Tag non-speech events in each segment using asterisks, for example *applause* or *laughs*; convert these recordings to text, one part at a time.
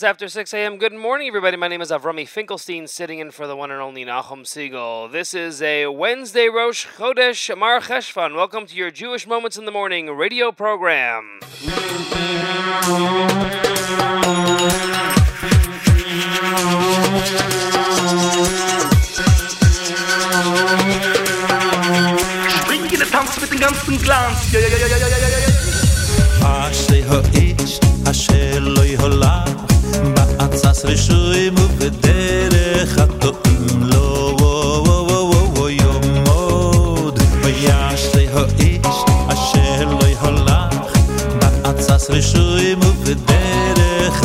minutes after 6 a.m. Good morning, everybody. My name is Avrami Finkelstein, sitting in for the one and only Nahum Segal. This is a Wednesday Rosh Chodesh Mar Cheshvan. Welcome to your Jewish Moments in the Morning radio program. אַצאַס ריישו אימו פדערך אַ טוימ לא ווא ווא ווא ווא ימא הו דיימיי אַ שטיי הא איש אַ שעל ליי הא לא מאַ אַצאַס ריישו אימו פדערך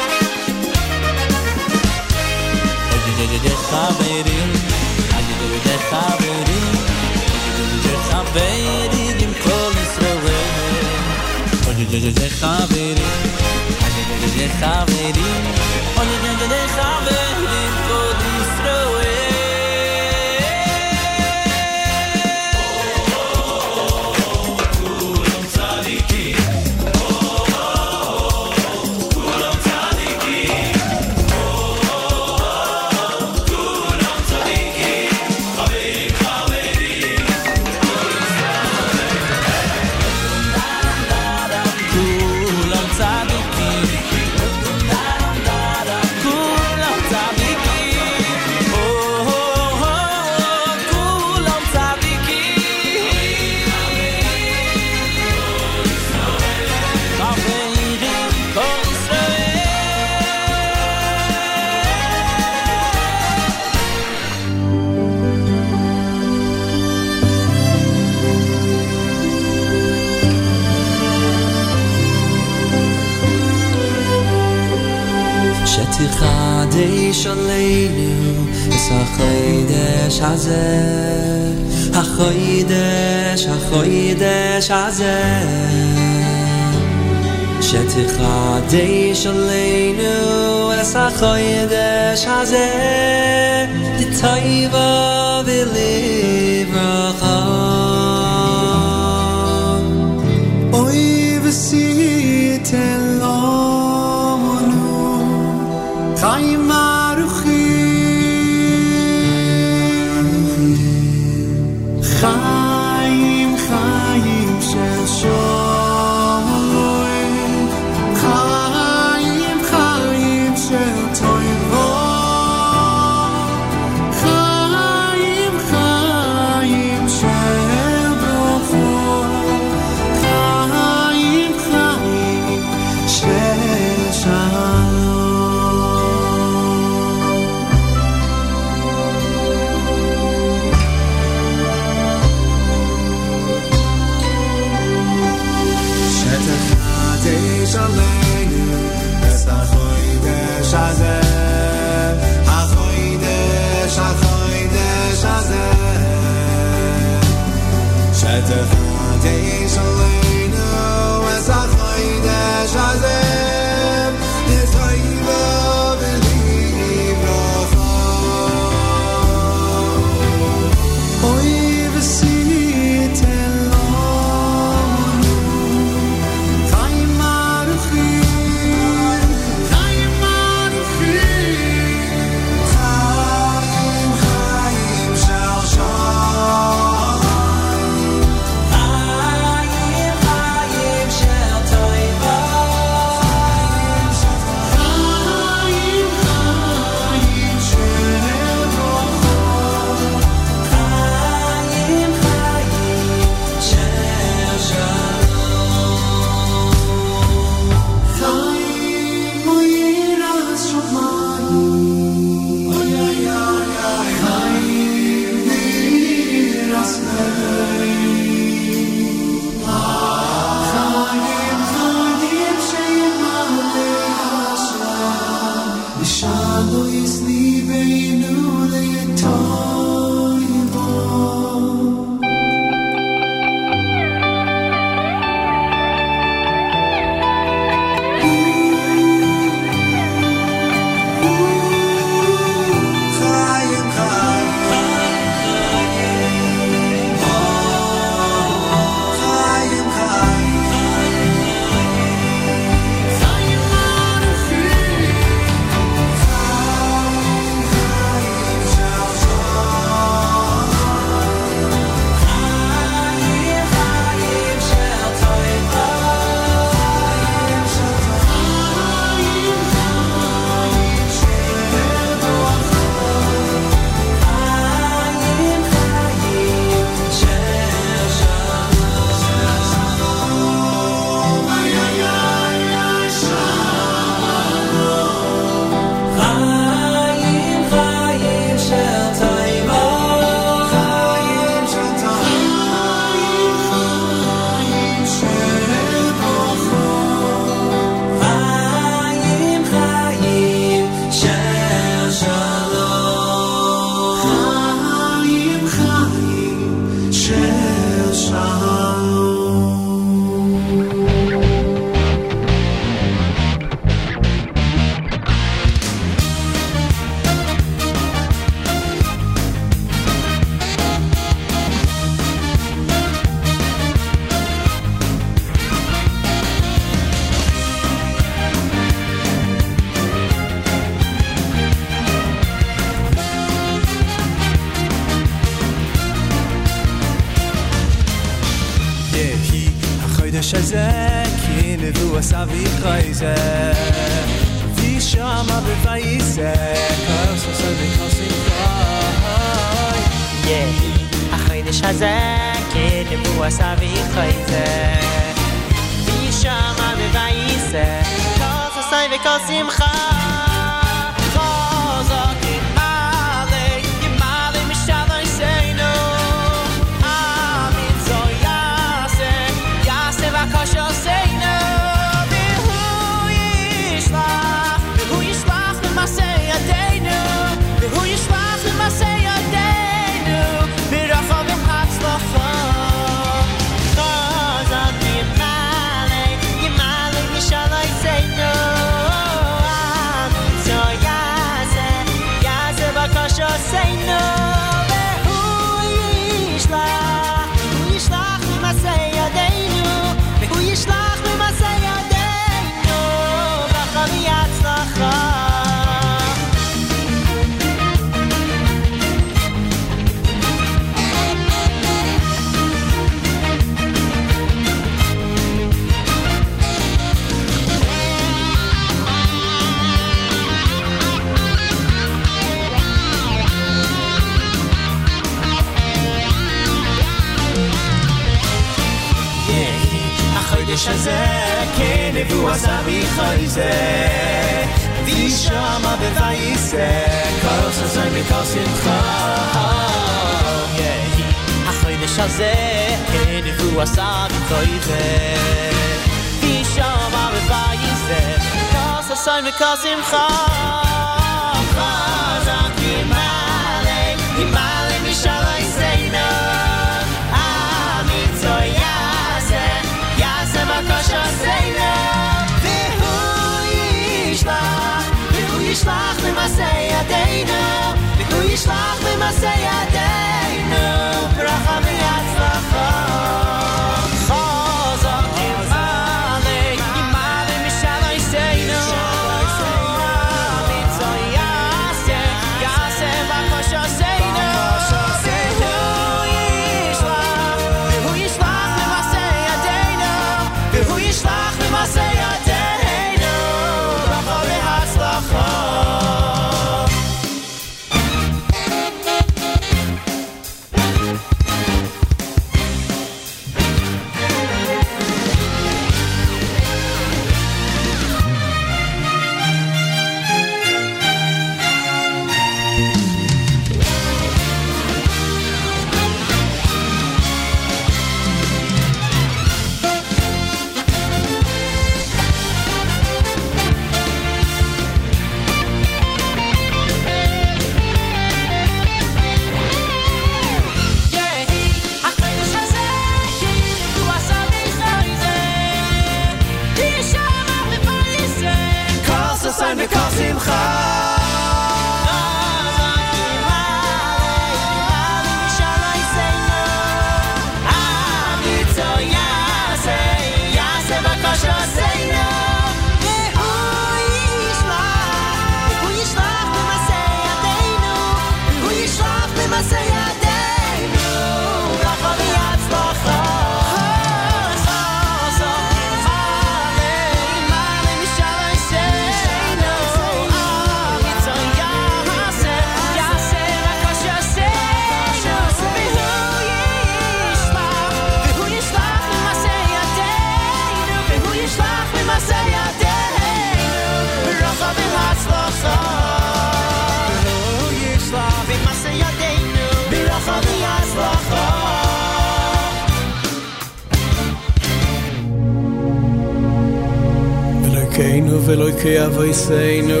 always say no.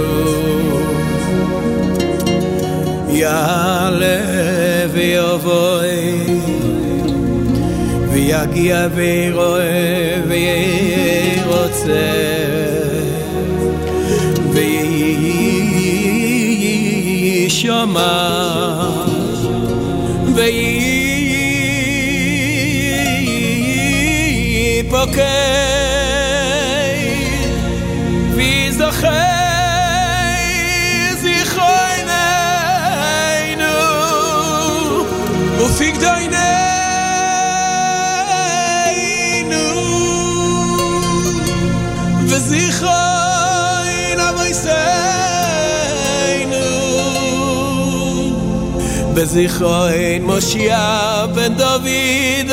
בזיכרון מושיע בן דוד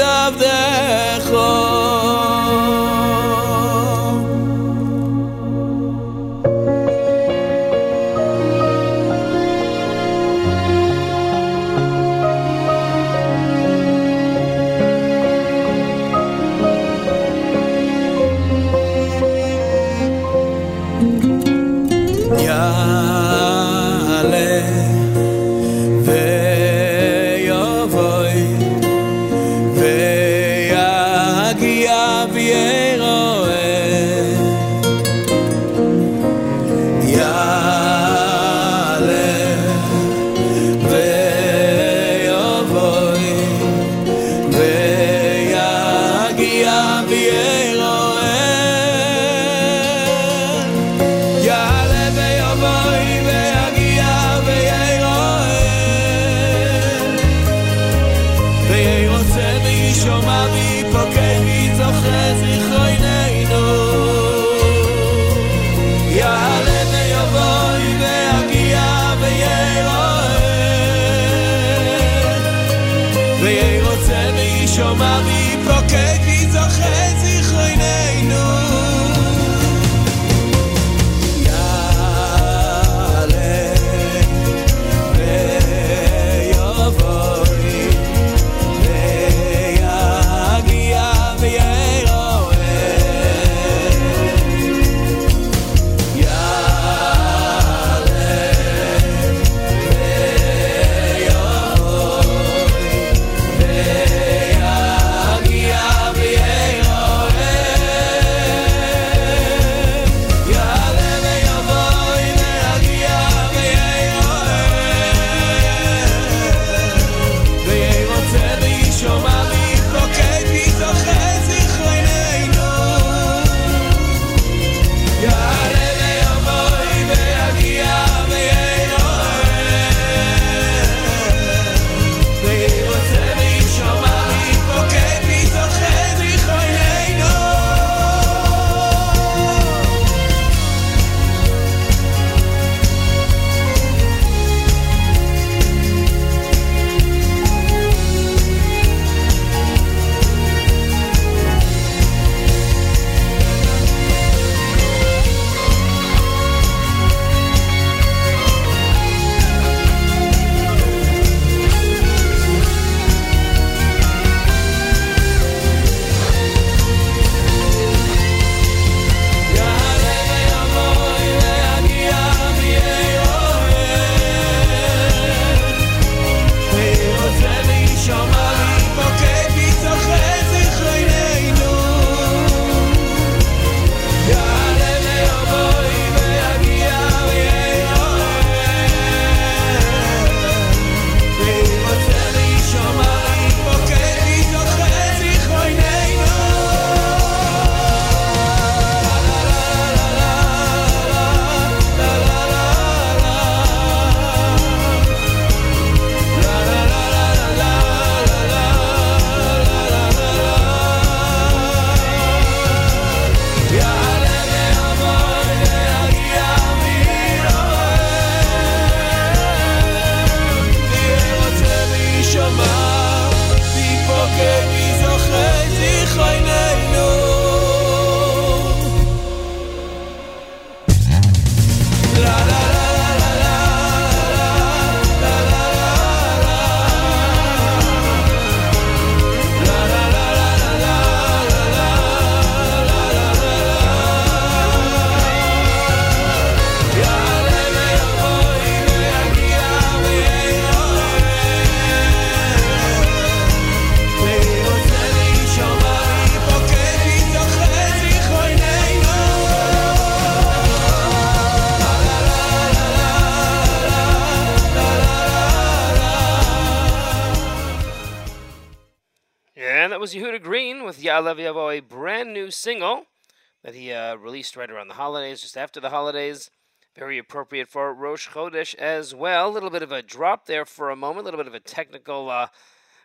holidays, just after the holidays. Very appropriate for Rosh Chodesh as well. A little bit of a drop there for a moment, a little bit of a technical uh,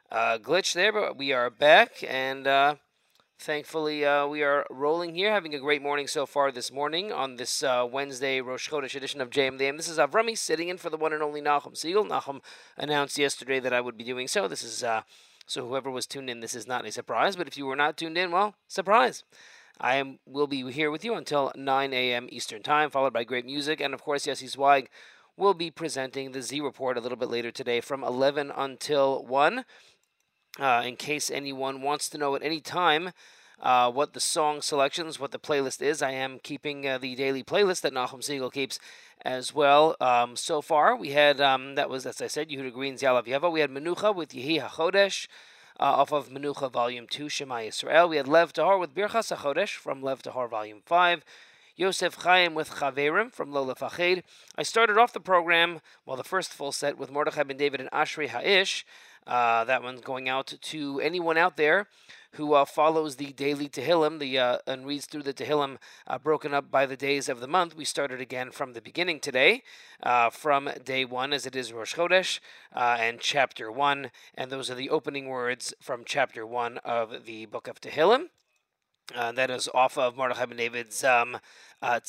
uh, glitch there, but we are back. And uh, Thankfully, uh, we are rolling here, having a great morning so far this morning on this uh, Wednesday Rosh Chodesh edition of JMDM. This is Avrami sitting in for the one and only Nachum Segal. Nachum announced yesterday that I would be doing so. This is uh, so whoever was tuned in, this is not a surprise. But if you were not tuned in, well, surprise. I am will be here with you until 9 a.m. Eastern Time, followed by great music, and of course, Yossi Zweig will be presenting the Z Report a little bit later today from 11 until 1. Uh, in case anyone wants to know at any time uh, what the song selections, what the playlist is, I am keeping uh, the daily playlist that Nahum Segal keeps as well. Um, so far, we had, um, that was, as I said, Yehuda Green's Yalav Yeva. We had Menucha with Yehi HaChodesh. Uh, off of Menucha Volume 2, Shema Yisrael. We had Lev Tahor with Birchas HaChodesh from Lev Tahor Volume 5. Yosef Chaim with Chaverim from Lola Fached. I started off the program, well, the first full set with Mordechai ben David and Ashrei Ha'ish. Uh, that one's going out to anyone out there who uh, follows the daily Tehillim the, uh, and reads through the Tehillim uh, broken up by the days of the month. We started again from the beginning today, uh, from day one, as it is Rosh Chodesh, uh, and chapter one. And those are the opening words from chapter one of the book of Tehillim. Uh, that is off of Mordechai ben David's um, uh,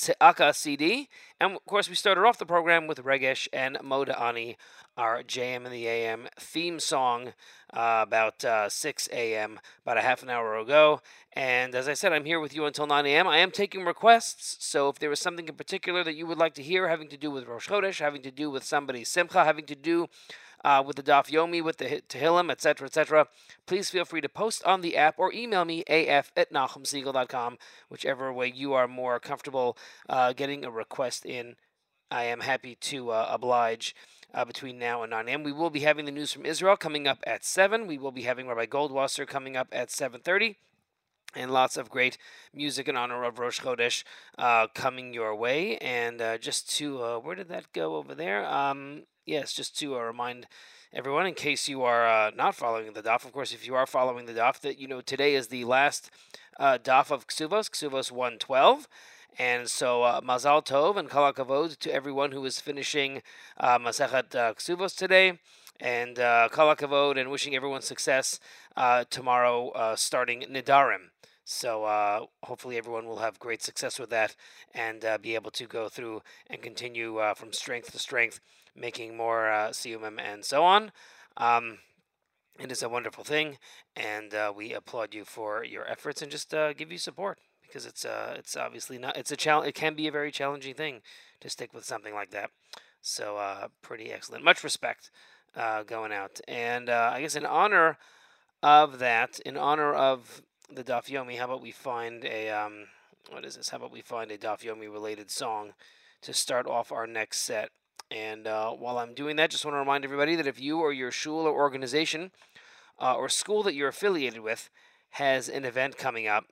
CD. And of course, we started off the program with Regesh and Moda Ani, our JM in the AM theme song, uh, about uh, 6 a.m., about a half an hour ago. And as I said, I'm here with you until 9 a.m. I am taking requests, so if there is something in particular that you would like to hear having to do with Rosh Chodesh, having to do with somebody's Simcha, having to do uh, with the Daf Yomi, with the Tehillim, etc., etc., please feel free to post on the app or email me, af at nachumsegal.com, whichever way you are more comfortable uh, getting a request in. I am happy to uh, oblige. Uh, between now and 9 a.m. We will be having the news from Israel coming up at 7. We will be having Rabbi Goldwasser coming up at 7.30 and lots of great music in honor of Rosh Chodesh uh, coming your way. And uh, just to, uh, where did that go over there? Um, yes, just to uh, remind everyone, in case you are uh, not following the DAF, of course, if you are following the DAF, that you know today is the last uh, DAF of Ksuvos, Ksuvos 112. And so, uh, Mazal Tov and Kol HaKavod to everyone who is finishing uh, Masechet uh, Ksuvos today. And uh, Kol HaKavod and wishing everyone success uh, tomorrow uh, starting Nidarim. So uh, hopefully everyone will have great success with that and uh, be able to go through and continue uh, from strength to strength, making more uh, and so on. Um, it is a wonderful thing, and uh, we applaud you for your efforts and just uh, give you support because it's uh, it's obviously not it's a challenge. It can be a very challenging thing to stick with something like that. So uh, pretty excellent. Much respect uh, going out, and uh, I guess in honor of that, in honor of the Daf Yomi, how about we find a um, what is this? How about we find a Daf Yomi related song to start off our next set? And uh, while I'm doing that, just want to remind everybody that if you or your shul or organization uh, or school that you're affiliated with has an event coming up,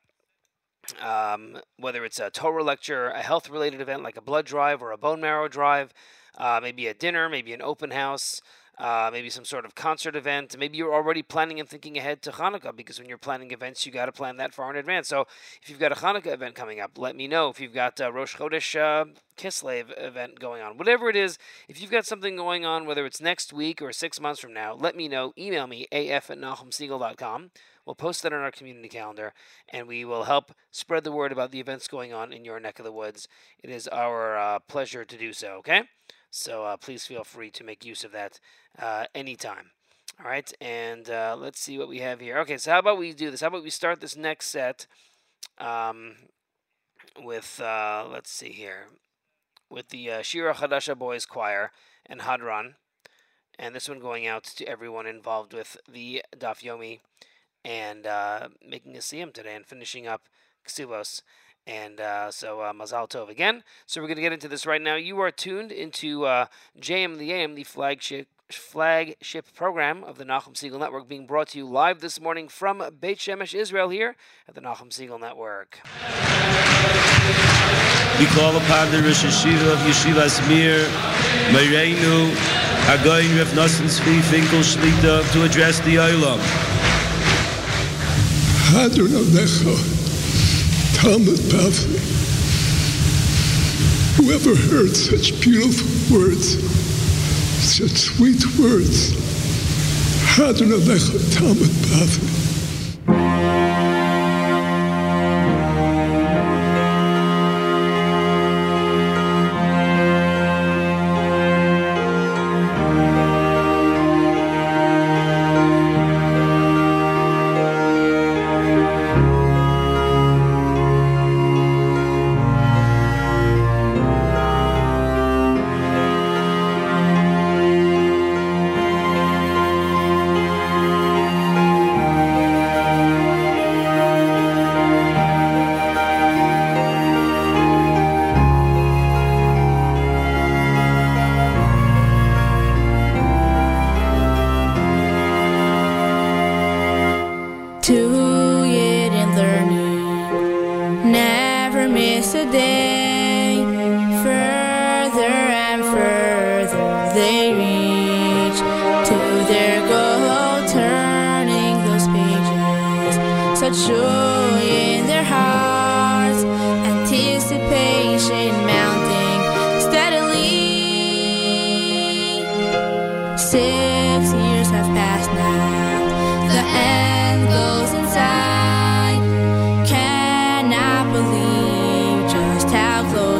um, whether it's a Torah lecture, a health related event like a blood drive or a bone marrow drive, uh, maybe a dinner, maybe an open house, uh, maybe some sort of concert event. Maybe you're already planning and thinking ahead to Hanukkah because when you're planning events, you got to plan that far in advance. So if you've got a Hanukkah event coming up, let me know. If you've got a Rosh Chodesh uh, Kislev event going on, whatever it is, if you've got something going on, whether it's next week or six months from now, let me know. Email me, af at nachumsegal.com. We'll post that on our community calendar, and we will help spread the word about the events going on in your neck of the woods. It is our uh, pleasure to do so, okay? So uh, please feel free to make use of that uh, anytime. All right, and uh, let's see what we have here. Okay, so how about we do this? How about we start this next set um, with, uh, let's see here, with the uh, Shira Chadasha Boys Choir and Hadran. And this one going out to everyone involved with the Daf Yomi and uh, making a siyum today and finishing up Ksuvos. And uh, so uh, Mazal Tov again. So we're going to get into this right now. You are tuned into uh, JM the AM, the flagship flagship program of the Nachum Segal Network, being brought to you live this morning from Beit Shemesh, Israel, here at the Nachum Segal Network. We call upon the Rosh Hayeshiva of Yeshivas Mir, Mereinu, HaGaon Rav Nosson Tzvi Finkel Shlita to address the Olam. Talmud Bavli. Whoever heard such beautiful words, such sweet words, Hadran Alecho, Talmud Bavli.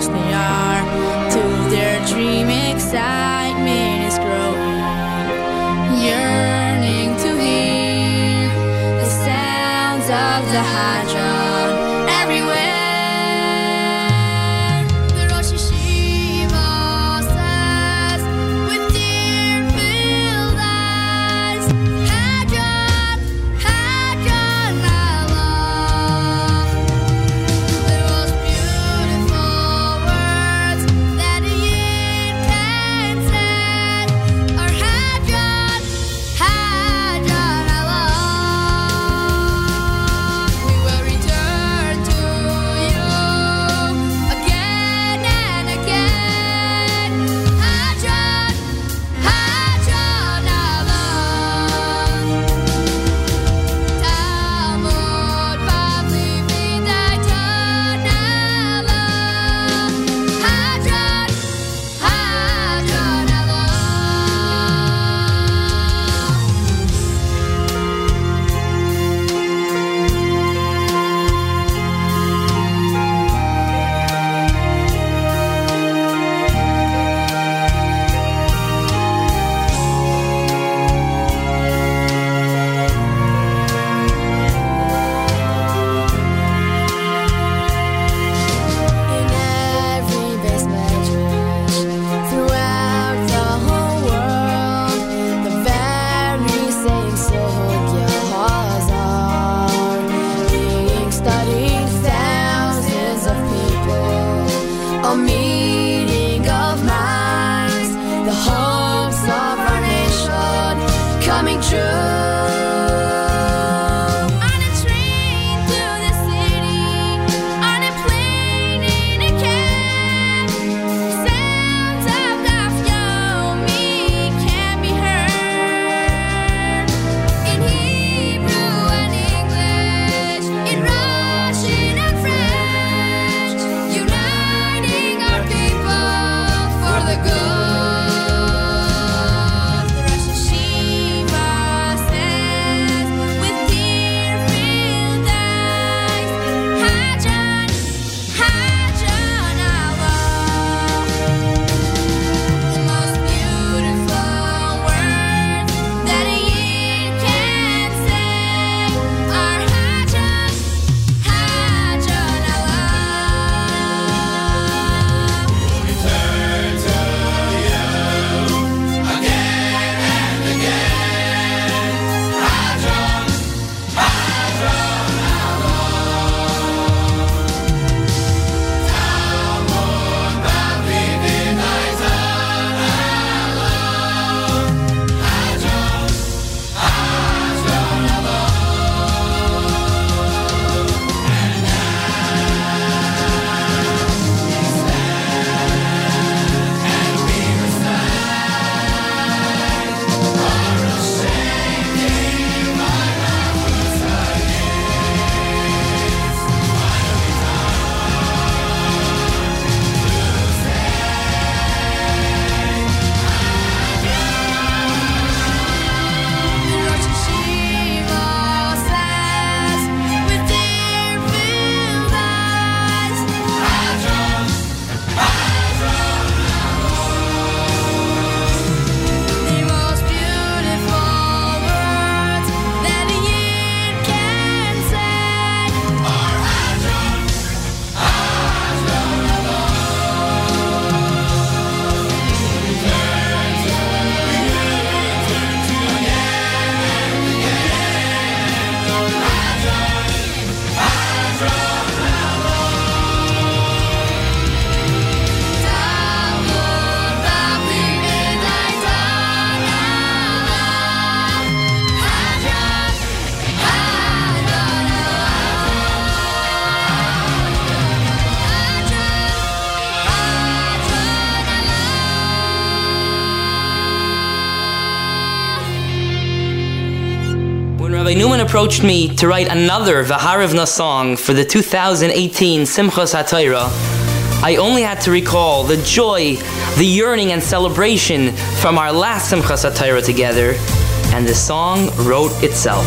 they are till their dream excitement is growing, yearning to hear the sounds of the hydra. Approached me to write another Vaharevna song for the 2018 Simchas HaTorah, I only had to recall the joy, the yearning, and celebration from our last Simchas HaTorah together, and the song wrote itself.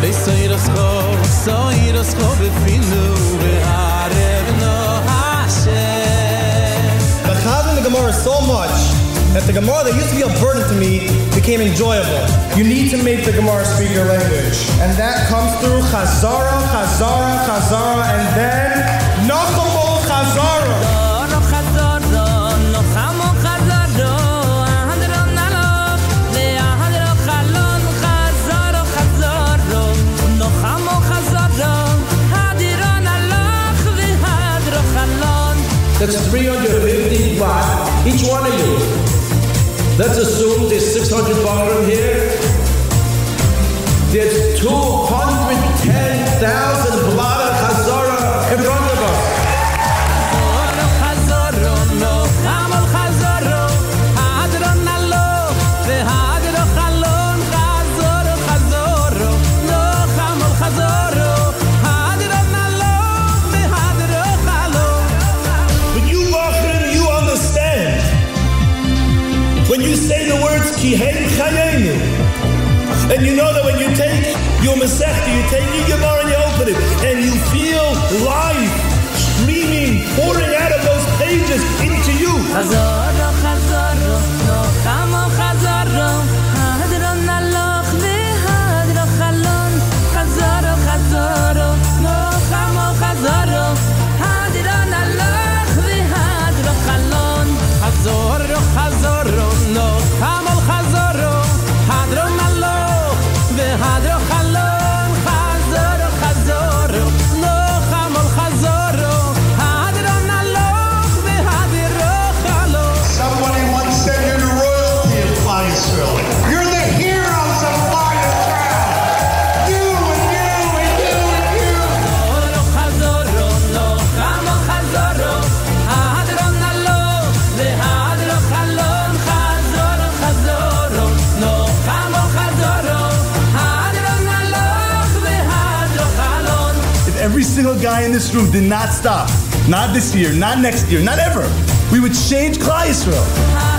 They say das so i Chazan the Gemara so much that the Gemara that used to be a burden to me became enjoyable. You need to make the Gemara speak your language. And that comes through Chazara, Chazara, Chazara, and then Nachamol Chazara. That's 350 baht, each one of you. Let's assume there's 600 baht here. There's 210,000 and you know that when you take your Masechta, you take your Gemara and you open it, and you feel life streaming, pouring out of those pages into you. In this room did not stop, not this year, not next year, not ever, we would change Klal Yisrael.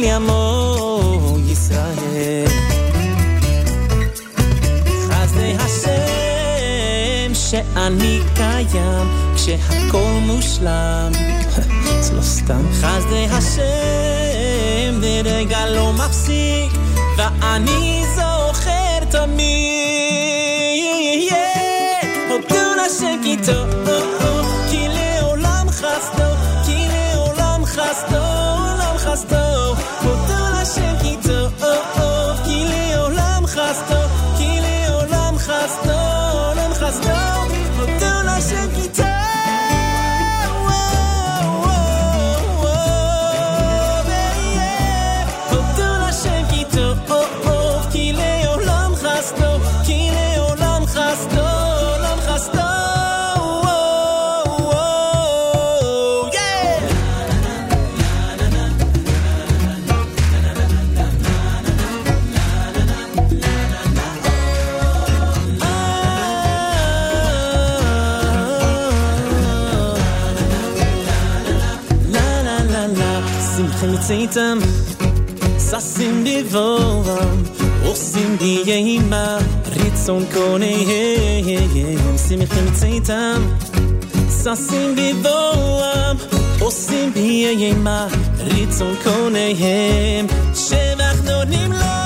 בלי עמו ישראל. חסדי השם שאני קיים, כשהכל מושלם, *laughs* זה לא סתם. חסדי השם לרגע לא מפסיק, ואני זוכר תמיד. הודו לשם כי טוב, כי לעולם חסדו, כי לעולם חסדו. איתם, ששים לבובם, עושים די אימה, רצון קונאיהם, שמחם צאתם, ששים לבובם, עושים בי אימה, רצון קונאיהם, שבח נונים לו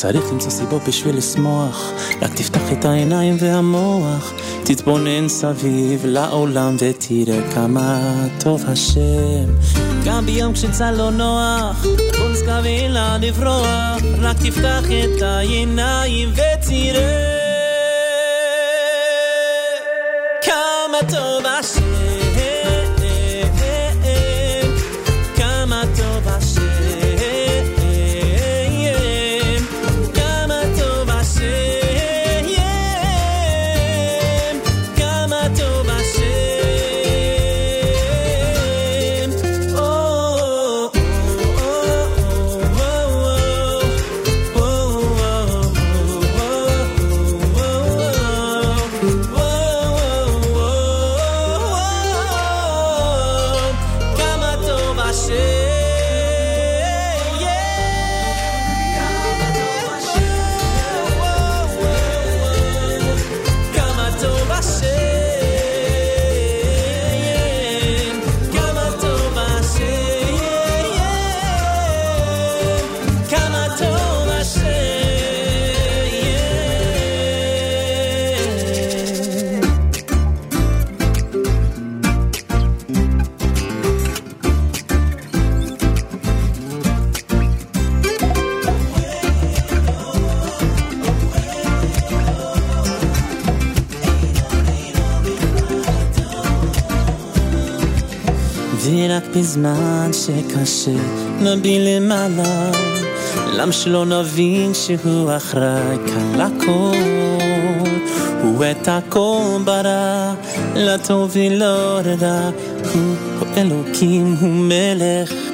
צריך למצוא סיבות בשביל לשמוח, רק תפתח את העיניים והמוח, תתבונן סביב לעולם ותראה כמה טוב השם. גם ביום כשצה לא נוח, בוא נזכבי לה לברוח, רק תפתח את העיניים ותראה כמה טוב בזמן שקשה נביט למעלה. למה שלא נבין שהוא אחראי? כאן לכל. הוא את הכל ברא. לטוב ולא לרע הוא אלוקים הוא מלך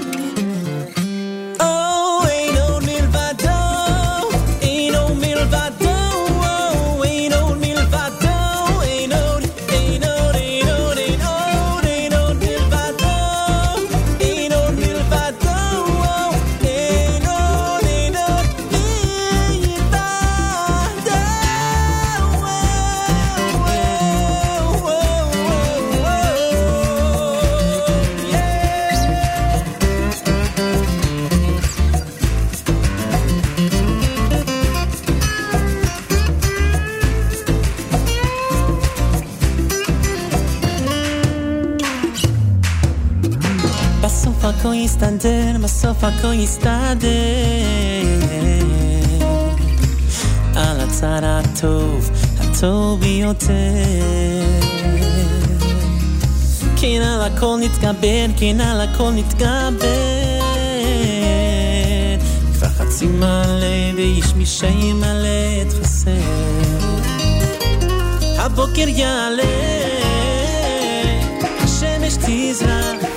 יסתדר. על הצד הטוב, הטוב ביותר. כן על הכל נתגבר, כן על הכל נתגבר. כבר חצי מלא ואיש משי מלא את חסר. הבוקר יעלה, השמש תזרח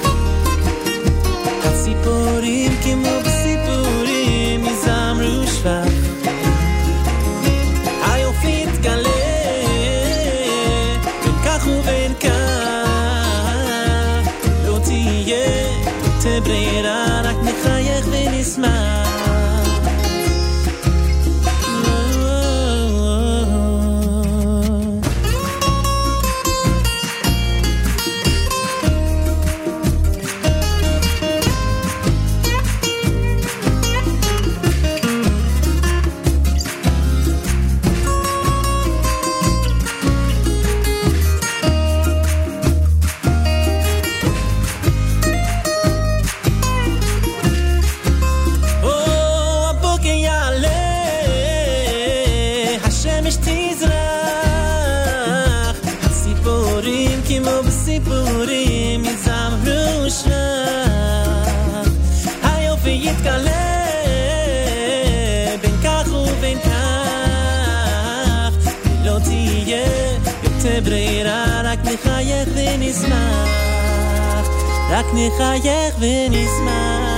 רק נחייך ונשמח.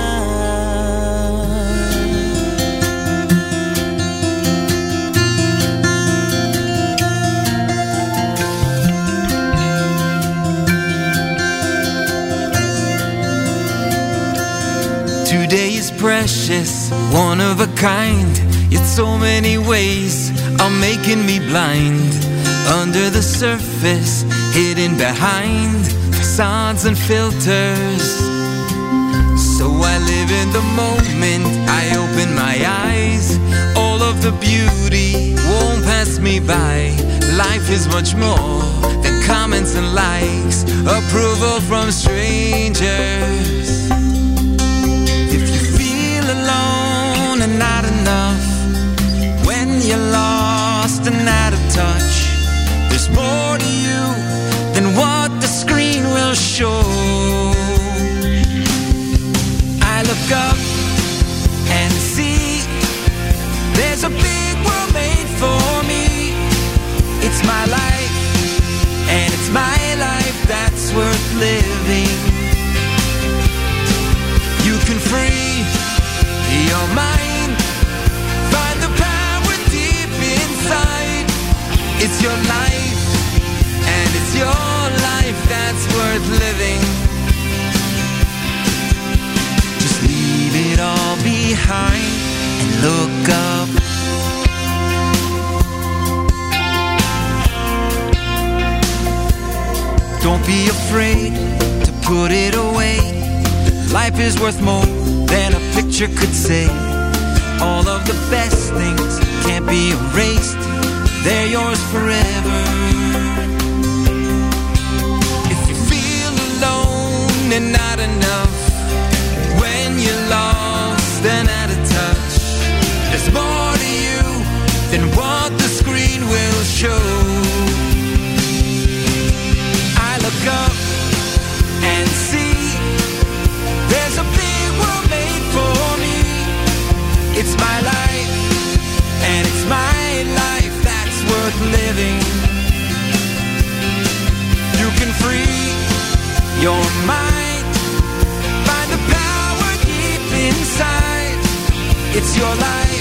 Today is precious, one of a kind. Yet so many ways are making me blind. Under the surface, hidden behind facades and filters. So I live in the moment, I open my eyes. All of the beauty won't pass me by. Life is much more than comments and likes, approval from strangers. If you feel alone and not enough, when you're lost and out of touch, there's more to you show. I look up and see there's a big world made for me. It's my life, and it's my life that's worth living. You can free your mind, find the power deep inside. It's your life, it's your life that's worth living. Just leave it all behind and look up. Don't be afraid to put it away. Life is worth more than a picture could say. All of the best things can't be erased, they're yours forever. And not enough, It's your life,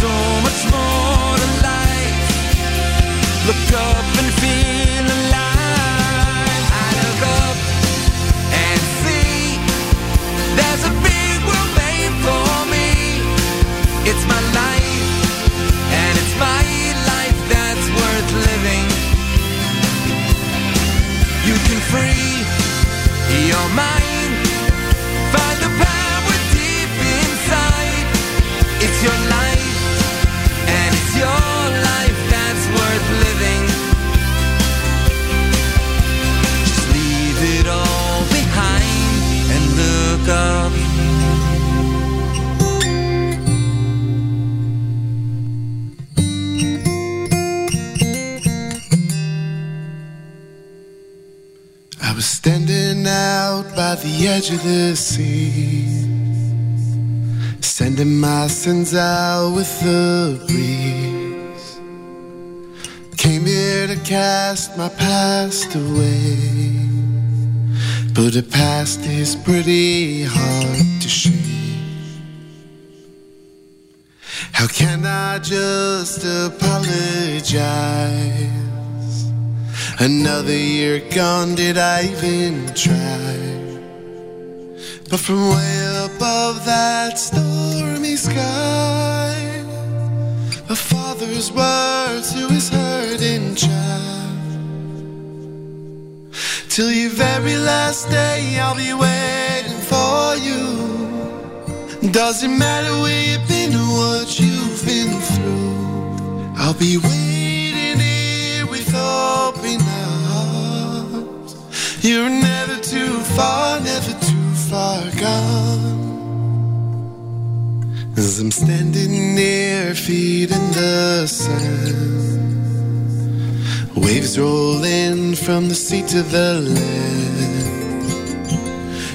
so much more to life. Look up sea, sending my sins out with the breeze. Came here to cast my past away, but the past is pretty hard to shake. How can I just apologize? Another year gone, did I even try? But from way above that stormy sky, a father's words to his hurting child. Till your very last day, I'll be waiting for you. Doesn't matter where you've been or what you've been through. I'll be waiting here with open arms. You're never too far, never too far gone. As I'm standing near, feet in the sand. Waves rolling from the sea to the land.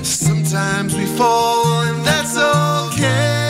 Sometimes we fall, and that's okay.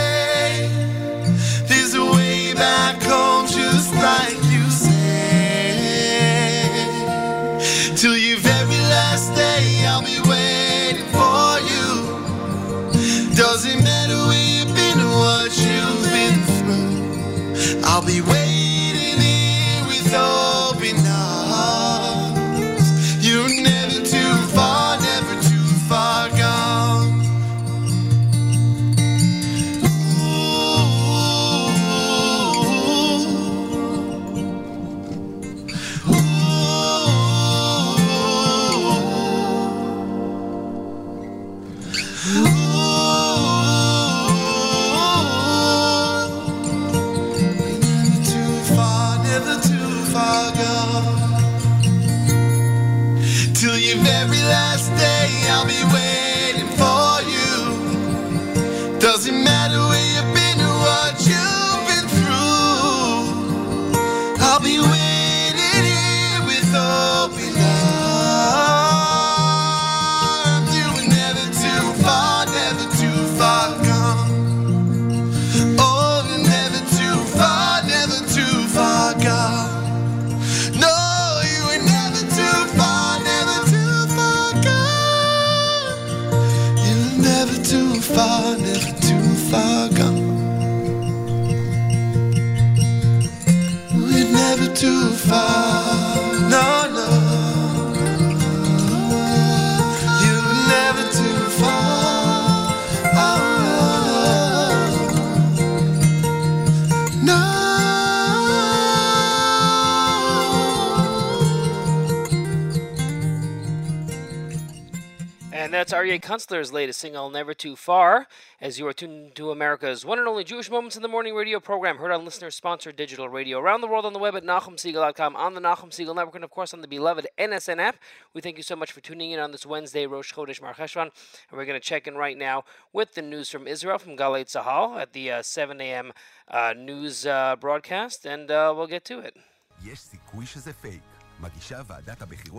That's Aryeh Kunstler's latest single, Never Too Far, as you are tuned to America's one and only Jewish Moments in the Morning radio program, heard on listener-sponsored digital radio around the world on the web at NachumSegal.com, on the Nachum Segal Network, and of course on the beloved NSN app. We thank you so much for tuning in on this Wednesday, Rosh Chodesh Mar Cheshvan, and we're going to check in right now with the news from Israel, from Galei Tzahal, at the uh, 7 a.m. Uh, news uh, broadcast, and uh, we'll get to it. Yes,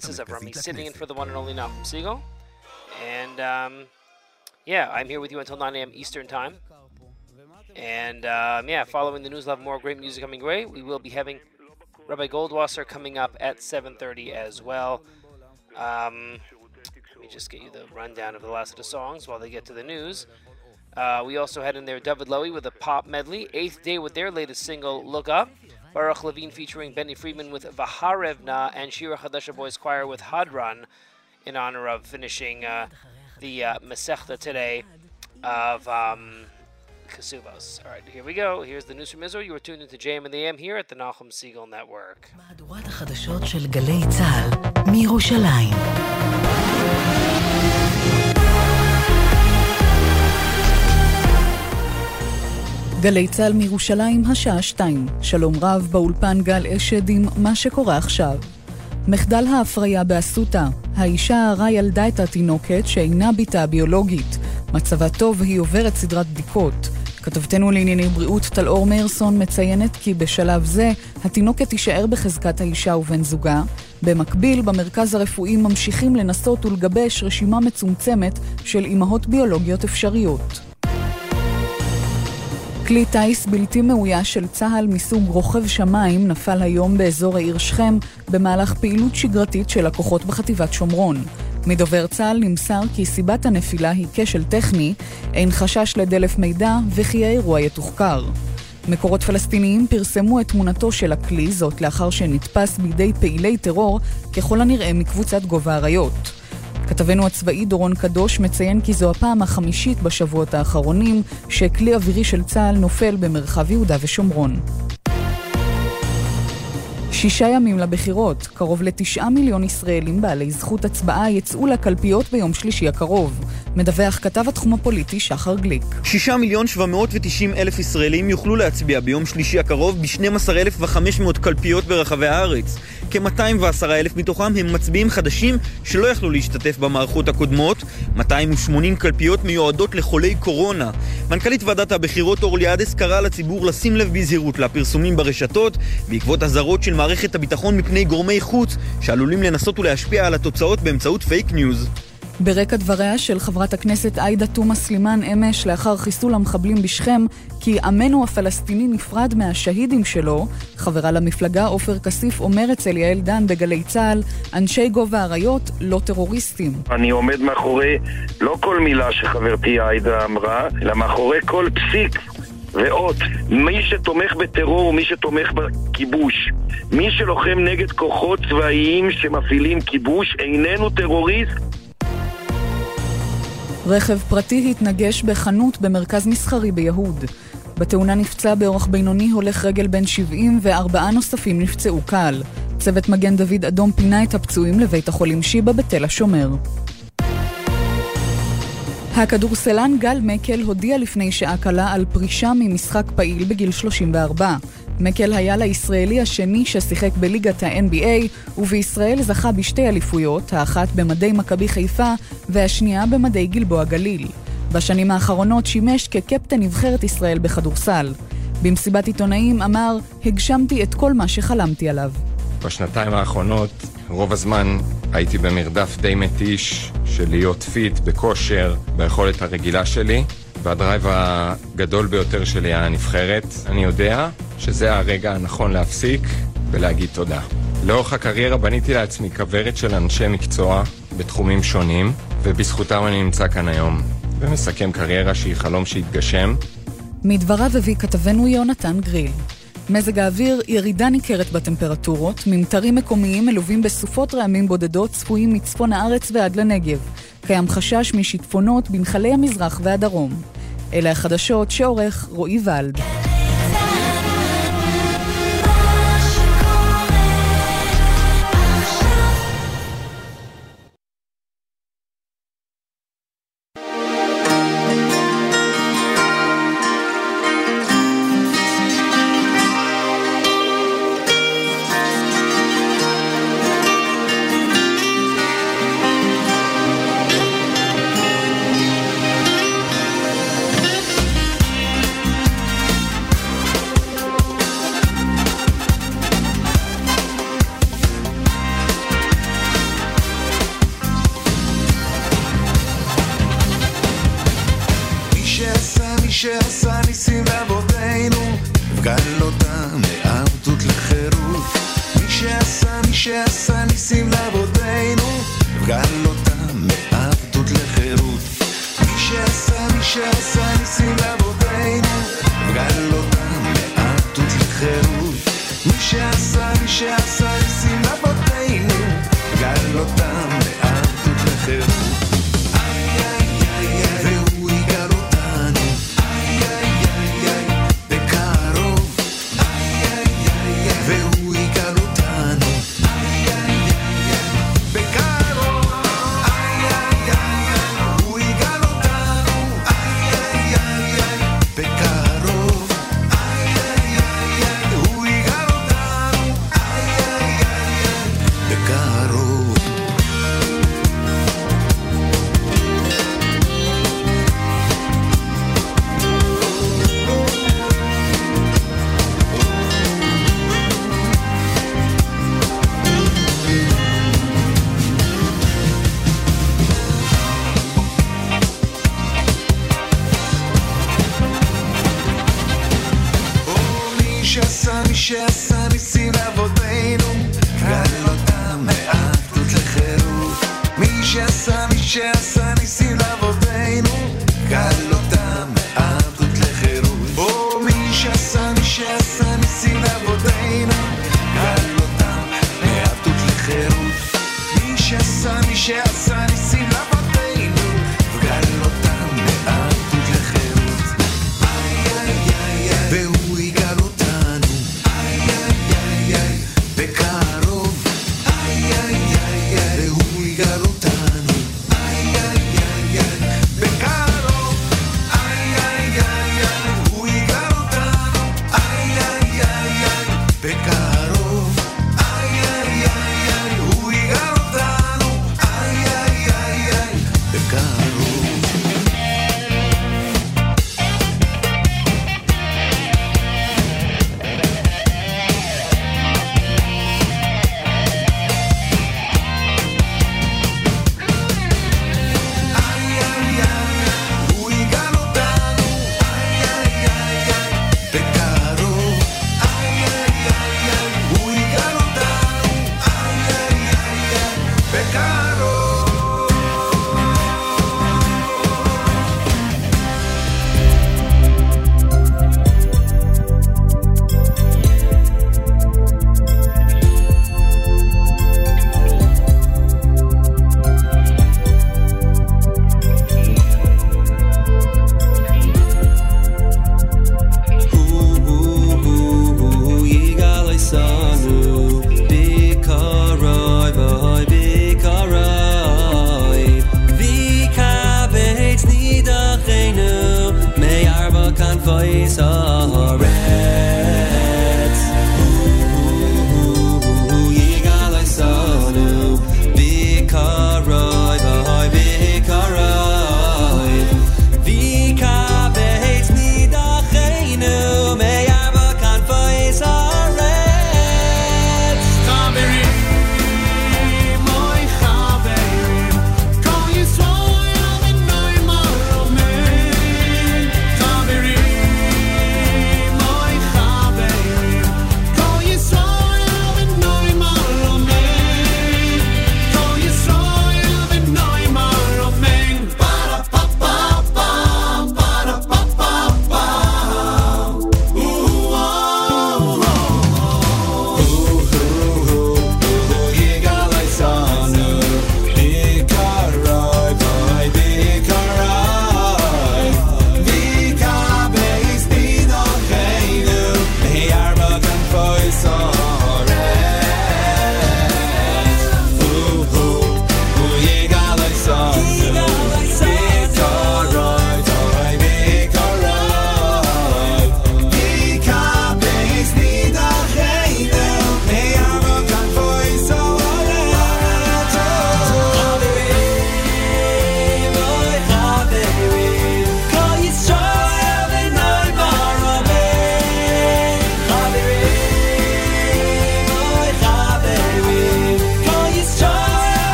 this is Avrami sitting in for the one and only Nachum Segal. And um, yeah, I'm here with you until 9 a.m. Eastern Time. And um, yeah, following the news, we'll have more great music coming way. We will be having Rabbi Goldwasser coming up at 7.30 as well. Um, let me just get you the rundown of the last of the songs while they get to the news. Uh, we also had in there David Lowy with a pop medley. Eighth Day with their latest single, Look Up. Baruch Levine featuring Benny Friedman with Vaharevna and Shira Chadasha Boys Choir with Hadran in honor of finishing uh, the uh, Masechta today of um, Kesuvos. All right, here we go. Here's the news from Israel. You are tuned into JM in the AM here at the Nachum Segal Network. גלי צה"ל מירושלים, השעה 2. שלום רב, באולפן גל אשד עם מה שקורה עכשיו. מחדל ההפריה באסותא. האישה הרה ילדה את התינוקת שאינה בתה ביולוגית. מצבה טוב והיא עוברת סדרת בדיקות. כתבתנו לענייני בריאות טלאור מאירסון מציינת כי בשלב זה התינוקת תישאר בחזקת האישה ובן זוגה. במקביל, במרכז הרפואי ממשיכים לנסות ולגבש רשימה מצומצמת של אימהות ביולוגיות אפשריות. כלי טיס בלתי מאויש של צה"ל מסוג רוכב שמיים נפל היום באזור העיר שכם במהלך פעילות שגרתית של הכוחות בחטיבת שומרון. מדובר צה"ל נמסר כי סיבת הנפילה היא כשל טכני, אין חשש לדלף מידע וכי האירוע יתוחקר. מקורות פלסטיניים פרסמו את תמונתו של הכלי, זאת לאחר שנתפס בידי פעילי טרור, ככל הנראה מקבוצת גובה האריות. כתבנו הצבאי דורון קדוש מציין כי זו הפעם החמישית בשבועות האחרונים שכלי אווירי של צה"ל נופל במרחב יהודה ושומרון. שישה ימים לבחירות, קרוב לתשעה מיליון ישראלים בעלי זכות הצבעה יצאו לקלפיות ביום שלישי הקרוב. מדווח כתב התחום הפוליטי שחר גליק. שישה מיליון שבע מאות ותשעים אלף ישראלים יוכלו להצביע ביום שלישי הקרוב ב-12,500 קלפיות ברחבי הארץ. כ-210 אלף מתוכם הם מצביעים חדשים שלא יכלו להשתתף במערכות הקודמות. 280 קלפיות מיועדות לחולי קורונה. מנכ"לית ועדת הבחירות אורלי עדס קראה לציבור לשים לב בזהירות לפרסומים ברשתות בעקבות אזהרות של מערכת הביטחון מפני גורמי חוץ שעלולים לנסות ולהשפיע על התוצאות באמצעות פייק ניוז. ברקע דבריה של חברת הכנסת עאידה תומא סלימאן אמש לאחר חיסול המחבלים בשכם כי עמנו הפלסטיני נפרד מהשהידים שלו, חברה למפלגה עופר כסיף אומר אצל יעל דן בגלי צה"ל, אנשי גובה האריות לא טרוריסטים. אני עומד מאחורי לא כל מילה שחברתי עאידה אמרה, אלא מאחורי כל פסיק ואות. מי שתומך בטרור ומי שתומך בכיבוש. מי שלוחם נגד כוחות צבאיים שמפעילים כיבוש איננו טרוריסט. רכב פרטי התנגש בחנות במרכז מסחרי ביהוד. בתאונה נפצע באורח בינוני הולך רגל בן 70 וארבעה נוספים נפצעו קל. צוות מגן דוד אדום פינה את הפצועים לבית החולים שיבא בתל השומר. הכדורסלן גל מקל הודיע לפני שעה קלה על פרישה ממשחק פעיל בגיל 34. מקל היה לישראלי השני ששיחק בליגת ה-NBA, ובישראל זכה בשתי אליפויות, האחת במדי מכבי חיפה והשנייה במדי גלבוע גליל. בשנים האחרונות שימש כקפטן נבחרת ישראל בכדורסל. במסיבת עיתונאים אמר, הגשמתי את כל מה שחלמתי עליו. בשנתיים האחרונות, רוב הזמן הייתי במרדף די מתיש של להיות פיט, בכושר, ביכולת הרגילה שלי, והדרייב הגדול ביותר שלי היה הנבחרת. אני יודע שזה הרגע הנכון להפסיק ולהגיד תודה. לאורך הקריירה בניתי לעצמי כוורת של אנשי מקצוע בתחומים שונים, ובזכותם אני נמצא כאן היום, ומסכם קריירה שהיא חלום שהתגשם. מדבריו הביא כתבנו יונתן גריל. מזג האוויר, ירידה ניכרת בטמפרטורות, ממטרים מקומיים מלווים בסופות רעמים בודדות צפויים מצפון הארץ ועד לנגב. קיים חשש משיטפונות בנחלי המזרח והדרום. אלה החדשות שעורך רועי ולד.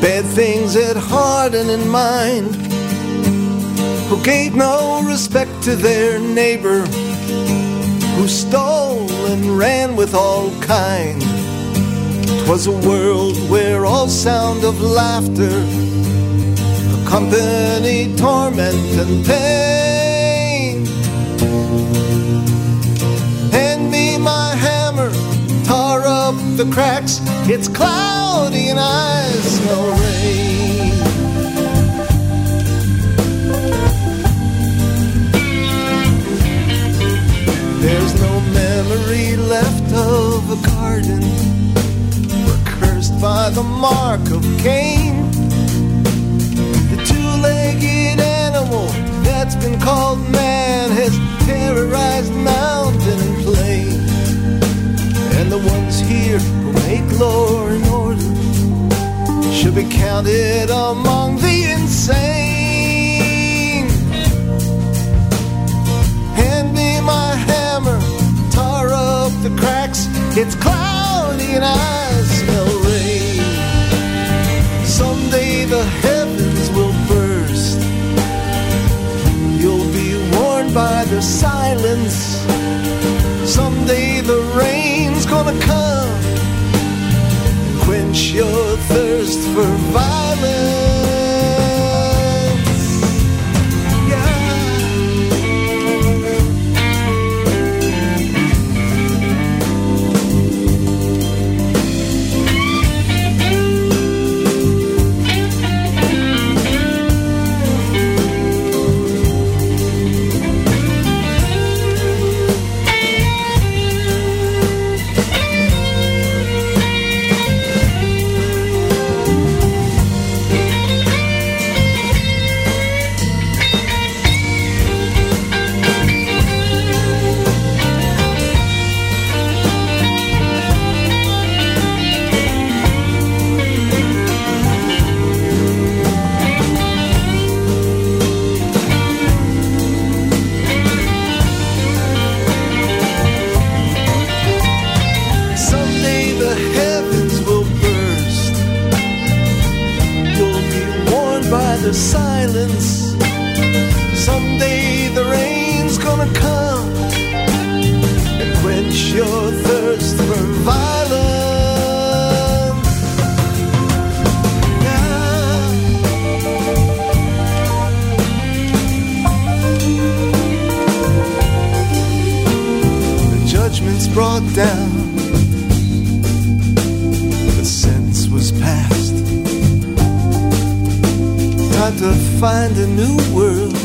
Bad things at heart and in mind who gave no respect to their neighbor who stole and ran with all kind. 'Twas a world where all sound of laughter accompanied torment and pain. Hand me my hammer, tar up the cracks. It's cloudy and I smell rain. There's no memory left of a garden. We're cursed by the mark of Cain. The two-legged animal that's been called man has terrorized mountain and plain. And the ones here who make order should be counted among the insane. Hand me my hammer, tar up the cracks. It's cloudy and I smell rain. Someday the heavens will burst. You'll be warned by the silence. Someday the rain's gonna come your thirst for violence. Find a new world,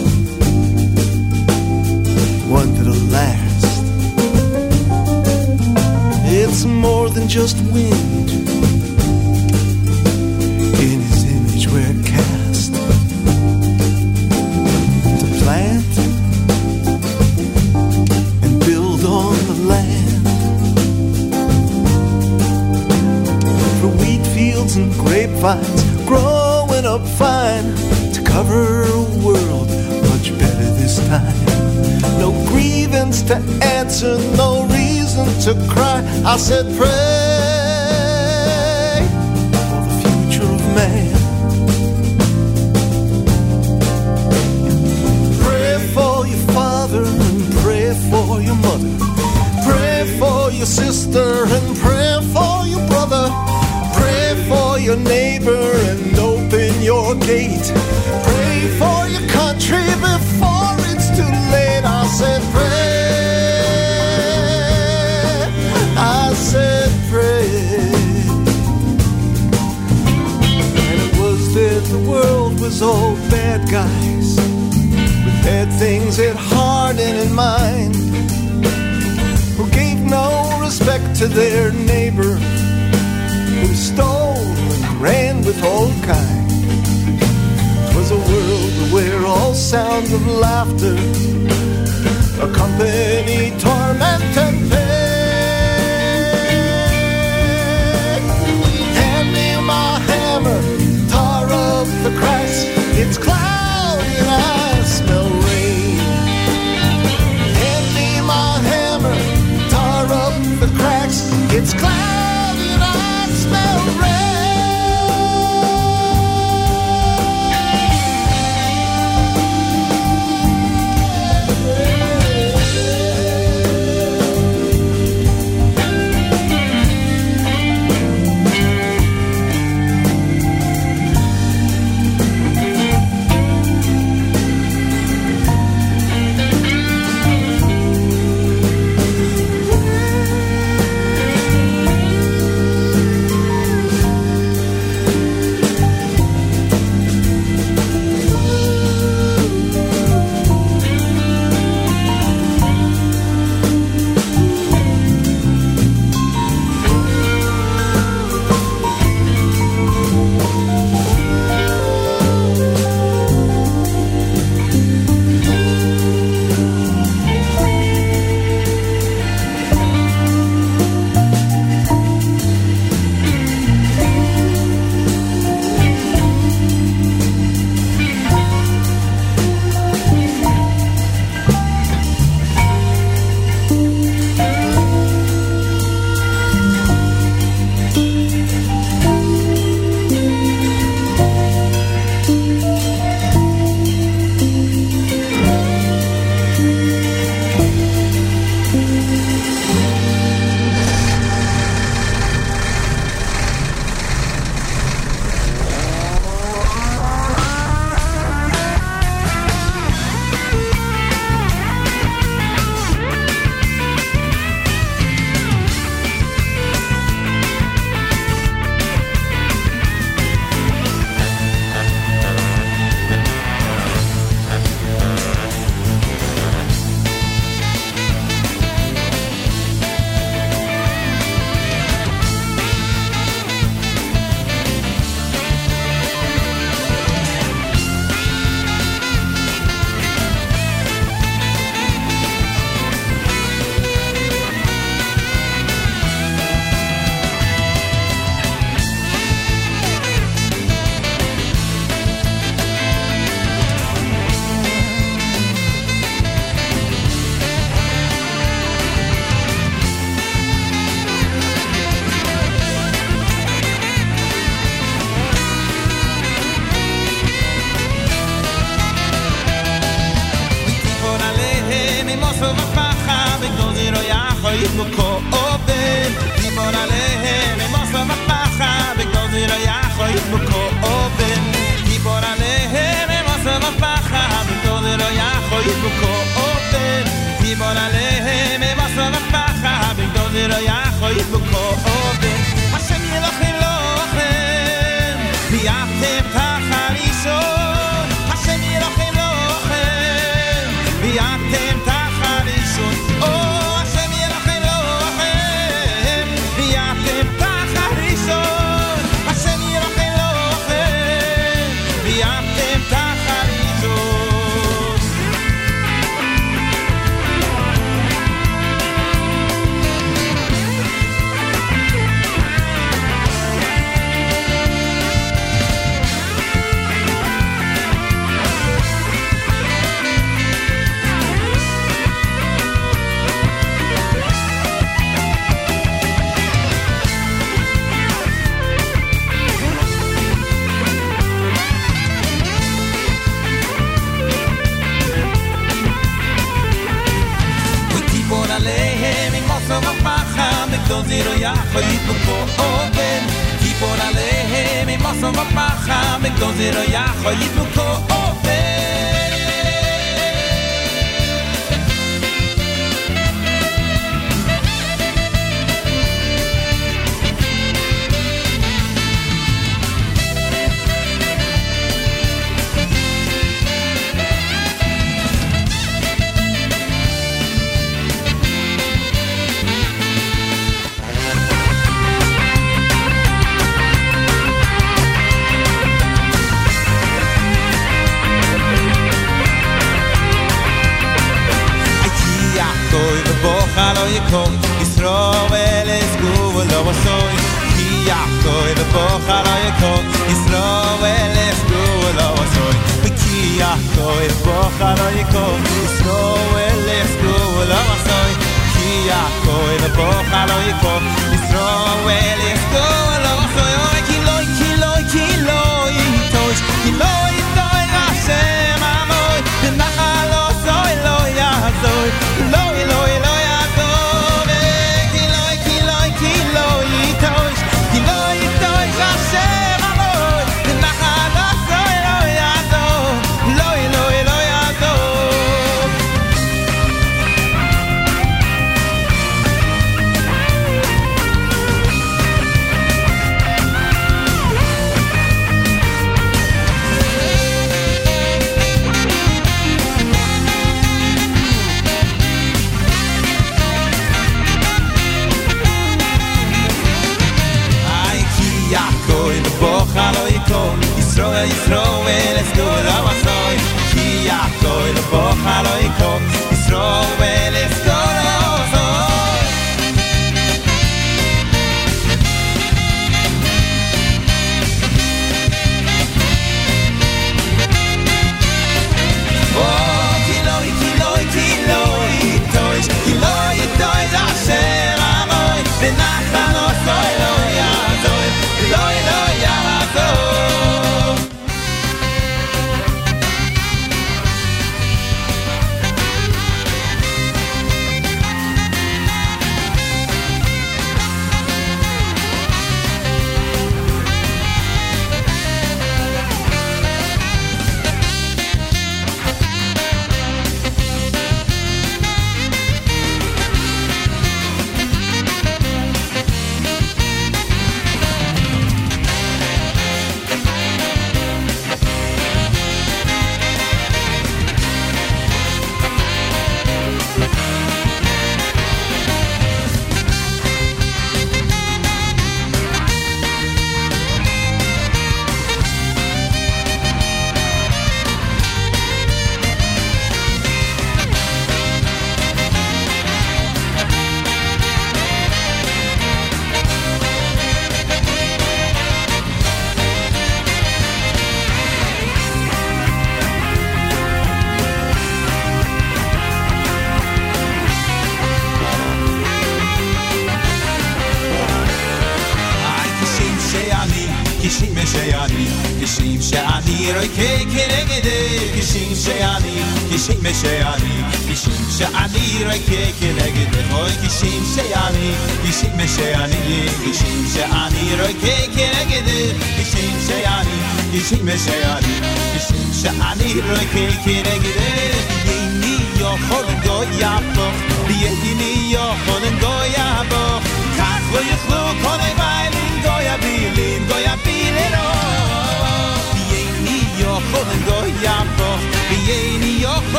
one that'll last. It's more than just wind. I said, pray for the future of man. Pray for your father and pray for your mother. Pray for your sister and pray for your brother. Pray for your neighbor and open your gate. Pray for your country before was all bad guys with bad things at heart and in mind who gave no respect to their neighbor who stole and ran with all kind. 'Twas a world where all sounds of laughter accompany torment and pain. I go to school in I'm sorry. Kia, go in the go.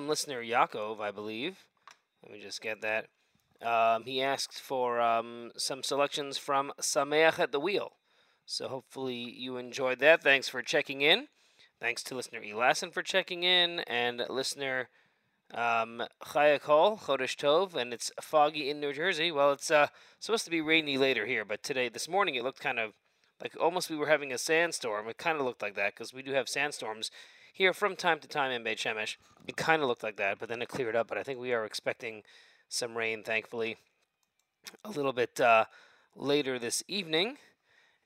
From listener Yaakov, I believe. Let me just get that. Um, he asked for um, some selections from Sameach at the Wheel. So hopefully you enjoyed that. Thanks for checking in. Thanks to listener Elassen for checking in and listener um, Chaya Kol, Chodesh Tov, and it's foggy in New Jersey. Well, it's uh, supposed to be rainy later here, but today, this morning, it looked kind of like almost we were having a sandstorm. It kind of looked like that because we do have sandstorms here from time to time in Beit Shemesh. It kind of looked like that, but then it cleared up. But I think we are expecting some rain, thankfully, a little bit uh, later this evening.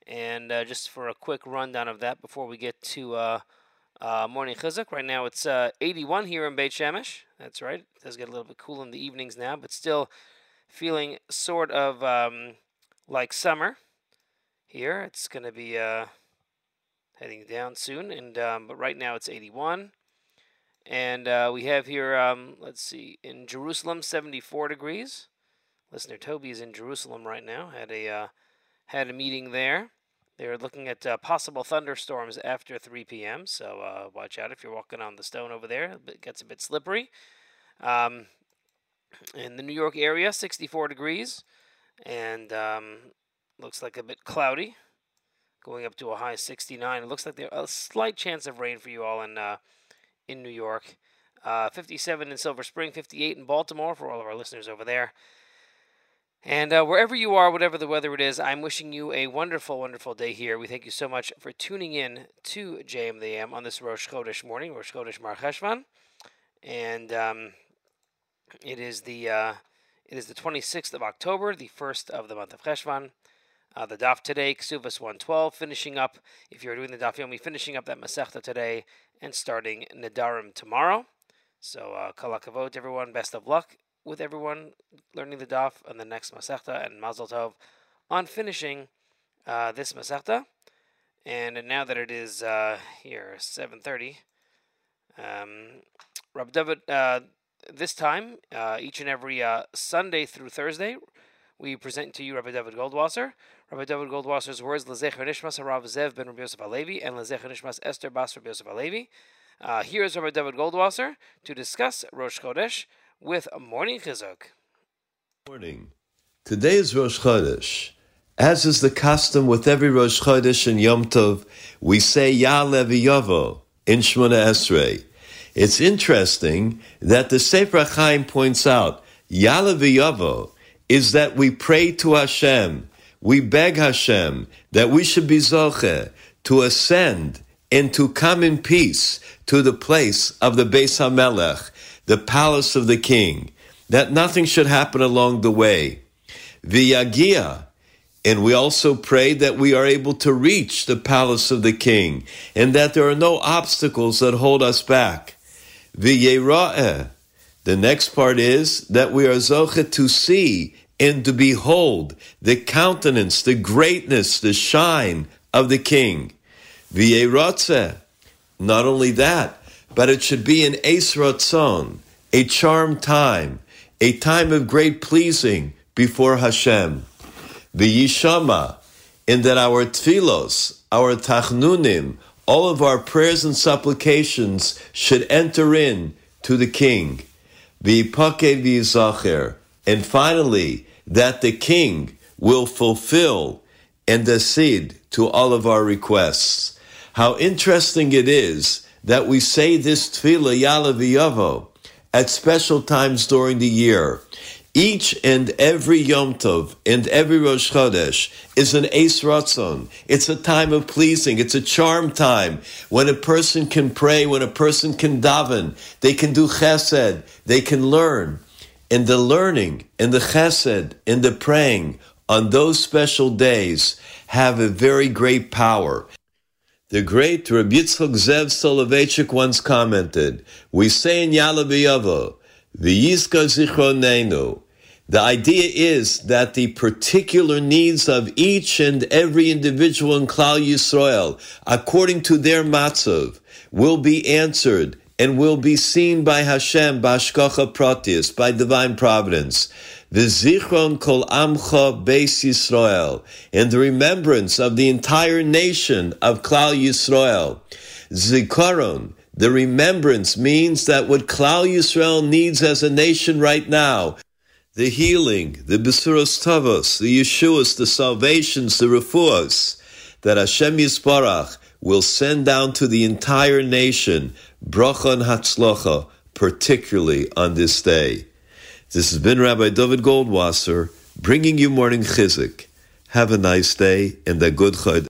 And uh, just for a quick rundown of that before we get to uh, uh, morning chizuk. Right now it's uh, 81 here in Beit Shemesh. That's right. It does get a little bit cool in the evenings now, but still feeling sort of um, like summer here. It's going to be uh, heading down soon, and um, but right now it's 81. And uh, we have here, um, let's see, in Jerusalem, 74 degrees. Listener Toby is in Jerusalem right now. Had a uh, had a meeting there. They're looking at uh, possible thunderstorms after 3 p.m. So uh, watch out if you're walking on the stone over there. It gets a bit slippery. Um, in the New York area, 64 degrees, and um, looks like a bit cloudy, going up to a high 69. It looks like there's a slight chance of rain for you all in uh, in New York. Uh, 57 in Silver Spring, 58 in Baltimore for all of our listeners over there. And uh, wherever you are, whatever the weather it is, I'm wishing you a wonderful, wonderful day here. We thank you so much for tuning in to JM the on this Rosh Chodesh morning, Rosh Chodesh Mar Cheshvan. And um, it is the uh, it is the 26th of October, the first of the month of Cheshvan. Uh, the daf today, Ksuvas 112, finishing up, if you're doing the daf yomi, finishing up that Masechta today and starting Nadarim tomorrow. So, uh, kalakavot, everyone. Best of luck with everyone learning the daf on the next Masechta and Mazel Tov on finishing uh, this Masechta. And now that it is uh, here, 7.30, um, Rab David, uh, this time, uh, each and every uh, Sunday through Thursday, we present to you Rabbi David Goldwasser. Rabbi David Goldwasser's words, Lezecher Nishmas Harav Zev ben Rabbi Yosef Alevi, and Lezecher Nishmas Esther Bas Rabbi Yosef Alevi. Uh, here is Rabbi David Goldwasser to discuss Rosh Chodesh with morning chizuk. Morning. Today is Rosh Chodesh. As is the custom with every Rosh Chodesh and Yom Tov, we say Ya'aleh V'Yavo in Shemona Esrei. It's interesting that the Sefer Chaim points out Ya'aleh V'Yavo is that we pray to Hashem, we beg Hashem that we should be Zoche to ascend and to come in peace to the place of the Beis HaMelech, the palace of the king, that nothing should happen along the way. V'yagia, and we also pray that we are able to reach the palace of the king, and that there are no obstacles that hold us back. V'yera'eh, the next part is that we are zoche to see and to behold the countenance, the greatness, the shine of the king. V'yeratzeh, not only that, but it should be an Eis Ratzon, a charmed time, a time of great pleasing before Hashem. V'yishama, in that our tfilos, our tachnunim, all of our prayers and supplications should enter in to the king. V'yipake v'yizacher, and finally, that the king will fulfill and accede to all of our requests. How interesting it is that we say this tefillah Ya'aleh V'Yavo at special times during the year. Each and every Yom Tov and every Rosh Chodesh is an Eis Ratzon. It's a time of pleasing. It's a charm time when a person can pray, when a person can daven. They can do chesed. They can learn. And the learning and the chesed and the praying on those special days have a very great power. The great Rabbi Yitzchak Zev Soloveitchik once commented, we say in Ya'aleh V'Yavo, V'yizka zichronenu, the idea is that the particular needs of each and every individual in Klal Yisrael, according to their matzav, will be answered and will be seen by Hashem, Bashkacha Pratis, by divine providence. The Zichron Kol Amcha Beis Yisrael, and the remembrance of the entire nation of Klal Yisrael. Zikaron, the remembrance means that what Klal Yisrael needs as a nation right now, the healing, the Besuros Tavos, the Yeshuas, the salvations, the refuahs, that Hashem Yisparach will send down to the entire nation, bracha and hatzlacha, particularly on this day. This has been Rabbi David Goldwasser bringing you morning chizuk. Have a nice day and a good chod.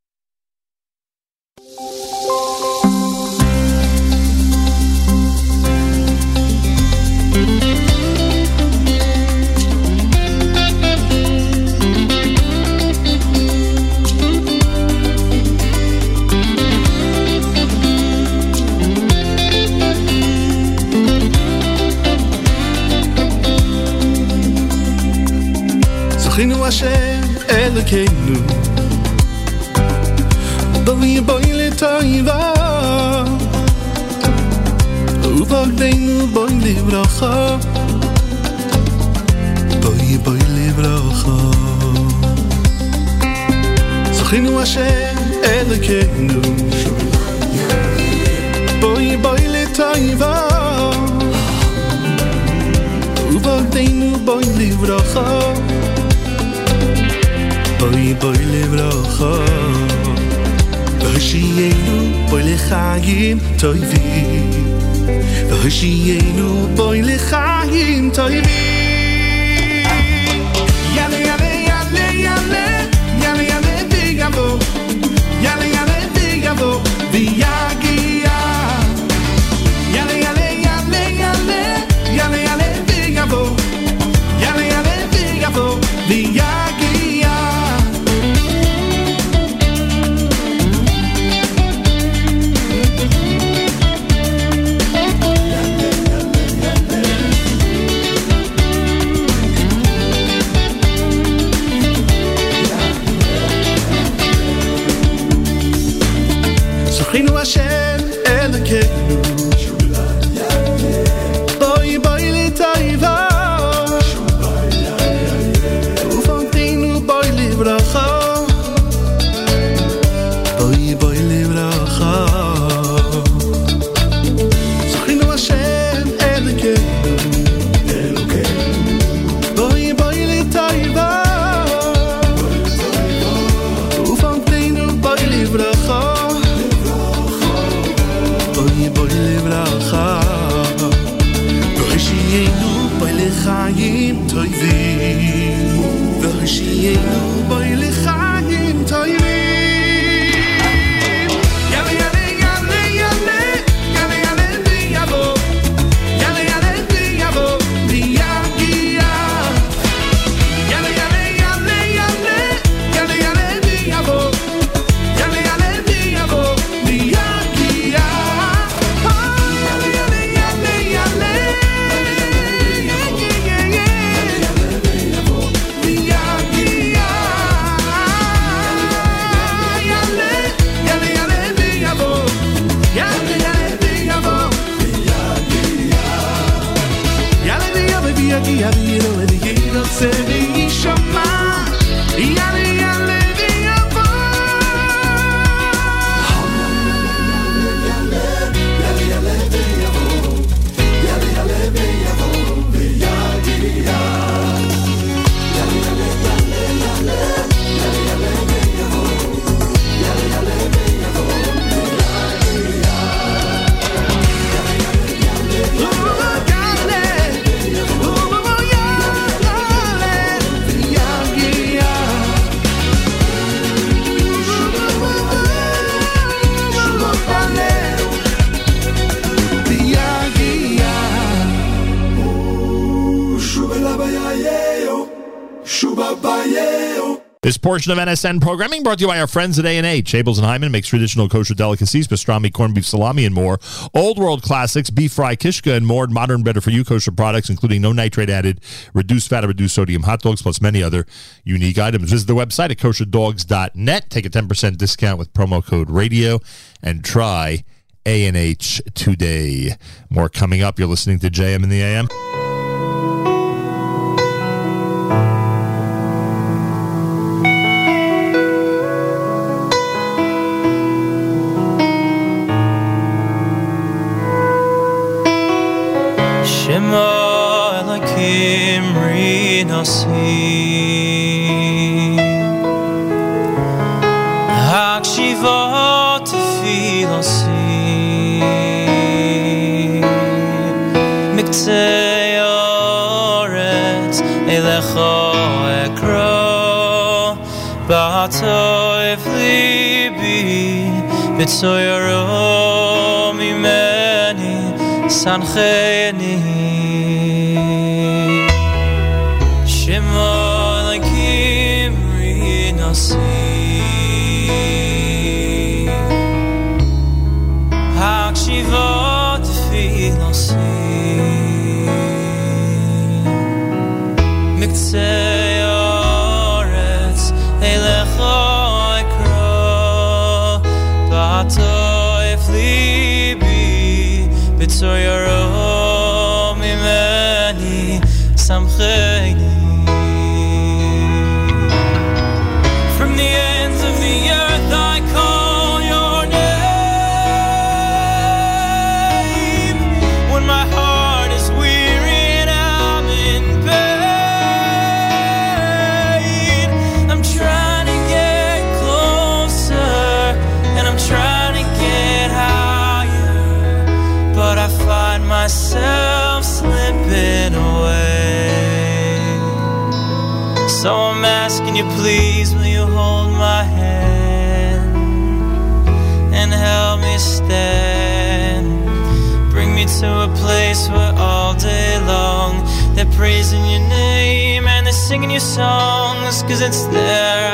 זכינו השם אלוקינו בואי בואי לטויבה ובוגדנו בואי לברכה בואי בואי לברכה והושיענו בואי לחיים טובים והושיענו בואי לחיים טובים a. portion of NSN programming brought to you by our friends at A&H. Abels and Hyman makes traditional kosher delicacies, pastrami, corned beef, salami, and more. Old world classics, beef fry, kishka, and more. Modern, better for you kosher products, including no nitrate added, reduced fat, and reduced sodium hot dogs, plus many other unique items. Visit the website at kosherdogs.net. Take a 10% discount with promo code radio and try A&H today. More coming up. You're listening to JM in the AM. Rinasi Hakshiva Tefilasi Miktei Oretz Elecho Ekro Ba'atoiv Libi B'tzoyaro Mimeni Sancheni your songs, cause it's there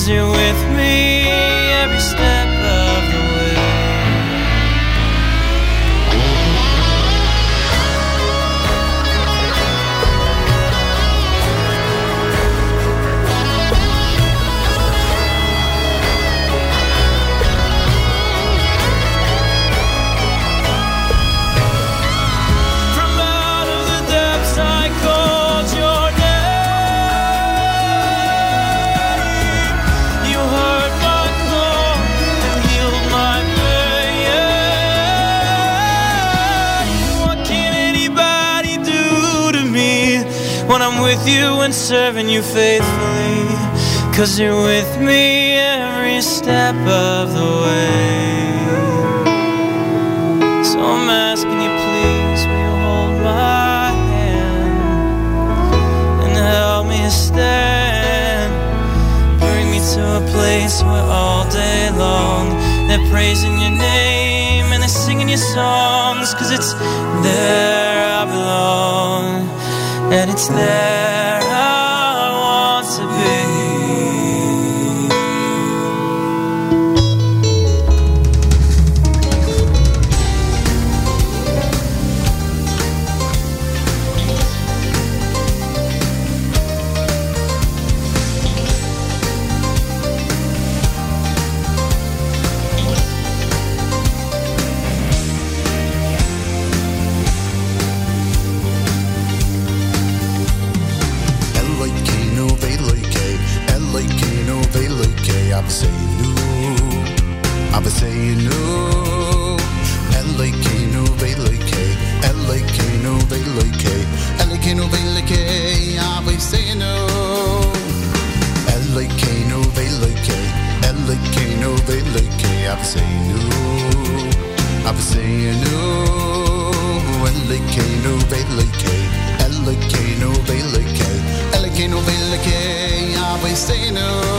Cause you're and serving you faithfully? Cause you're with me every step of the way. So I'm asking you, please, will you hold my hand and help me stand? Bring me to a place where all day long they're praising your name and they're singing your songs. Cause it's there I belong and it's there velleke, elleke, no velleke, elleke, no velleke, ja, we stay no.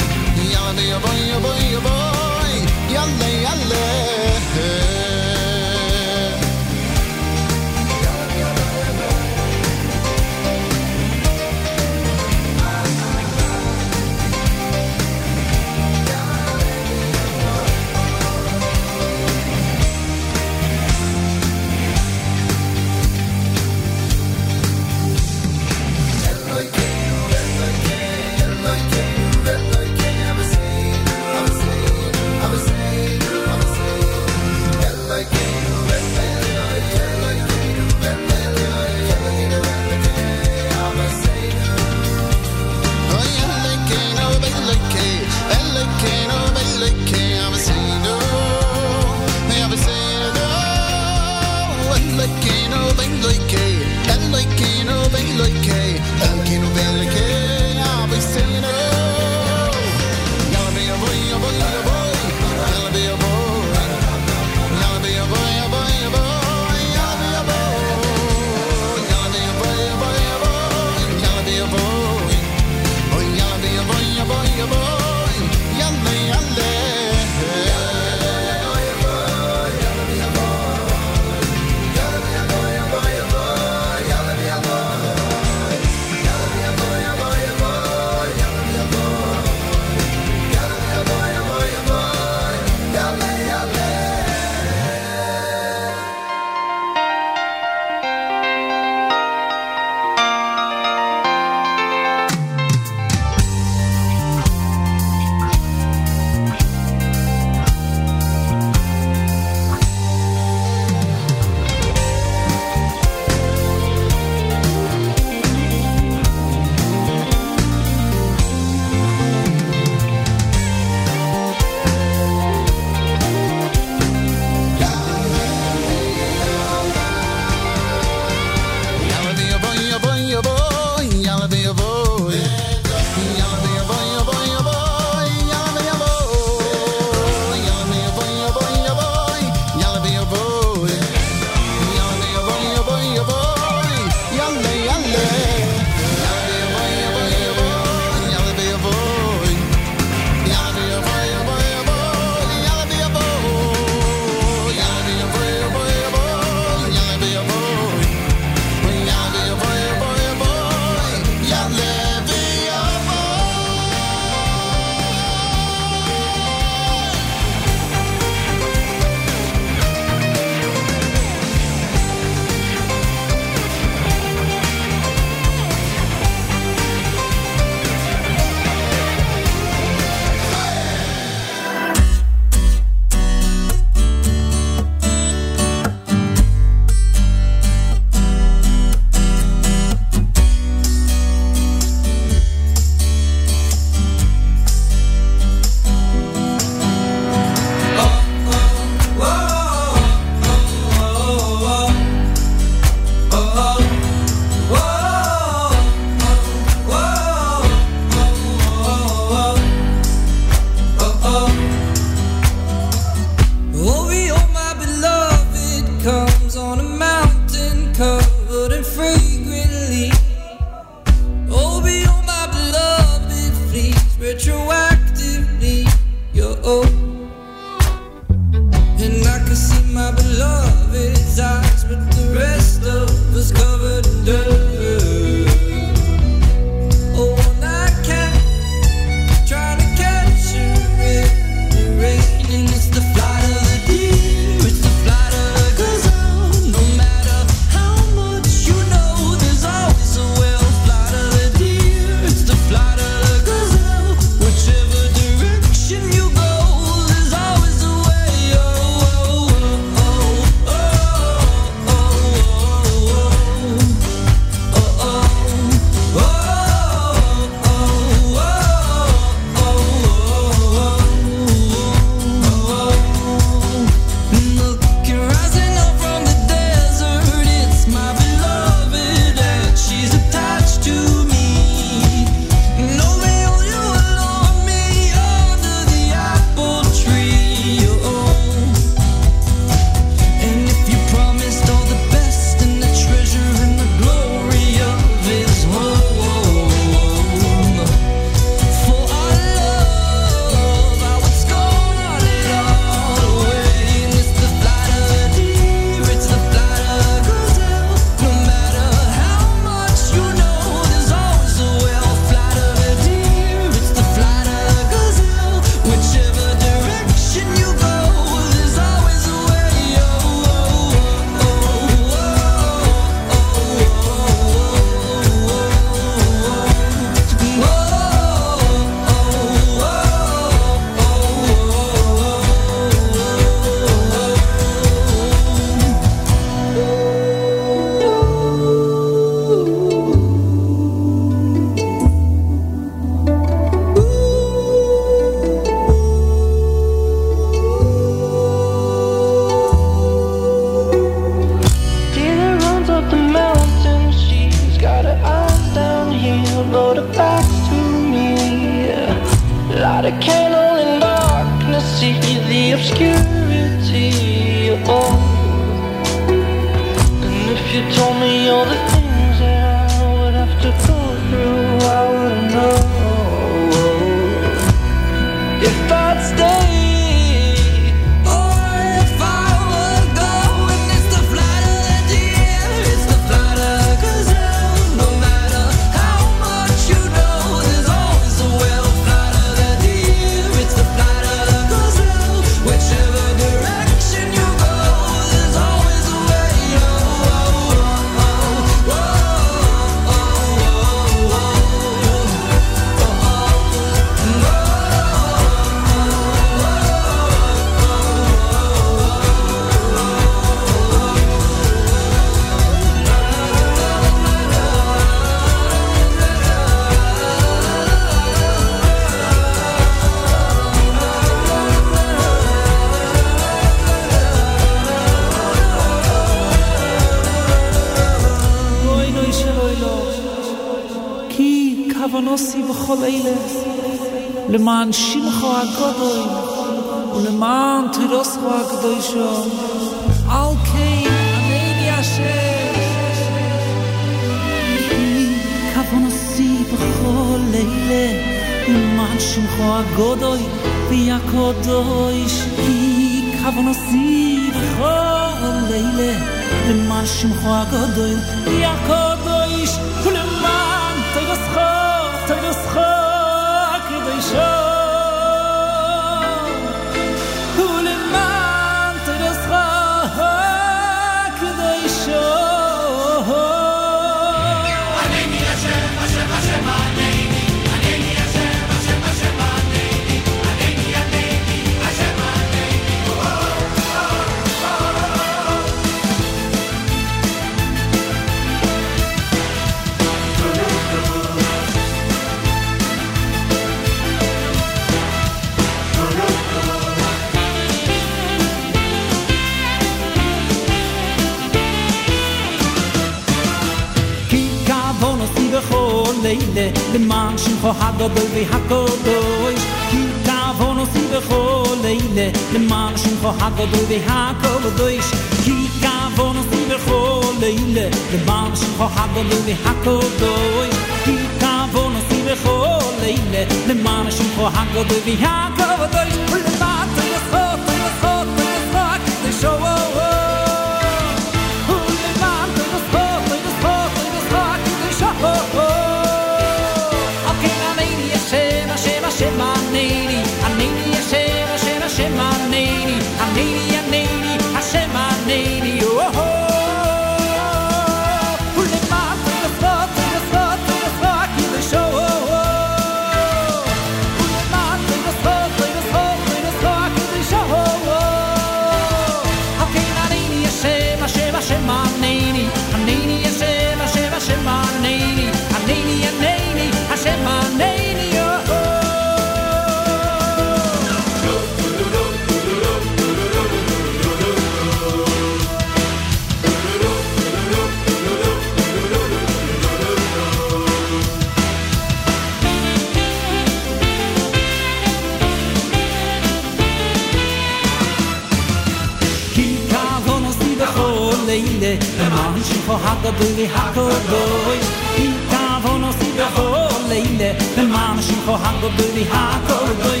du li hat er doy i ta vono si da hole in de der man shim ko hat er doy i hat er doy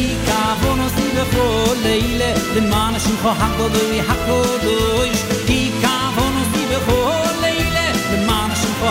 i ka vono si da hole de der shim ko i si da de shim ko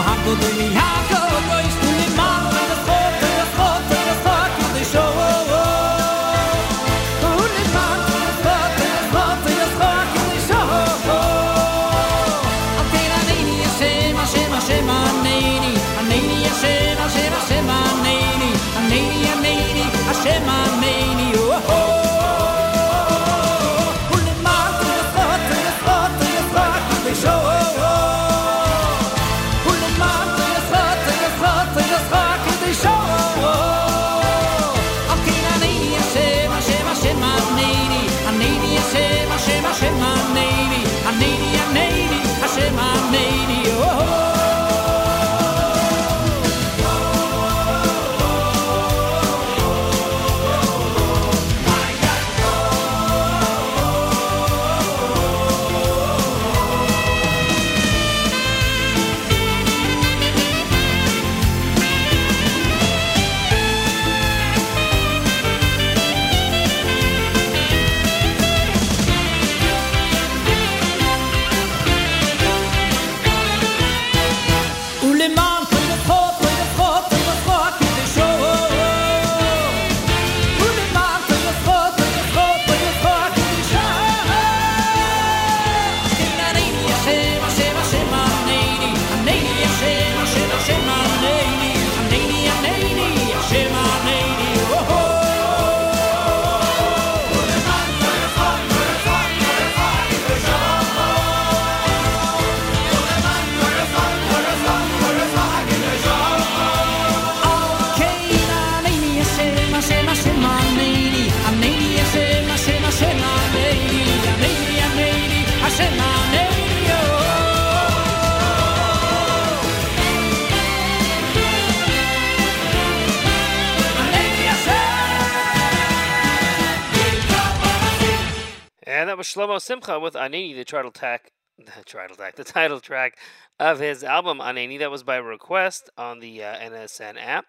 Shlomo Simcha with Aneni, the title track, *laughs* the title track, the title track of his album Aneni. That was by request on the uh, NSN app.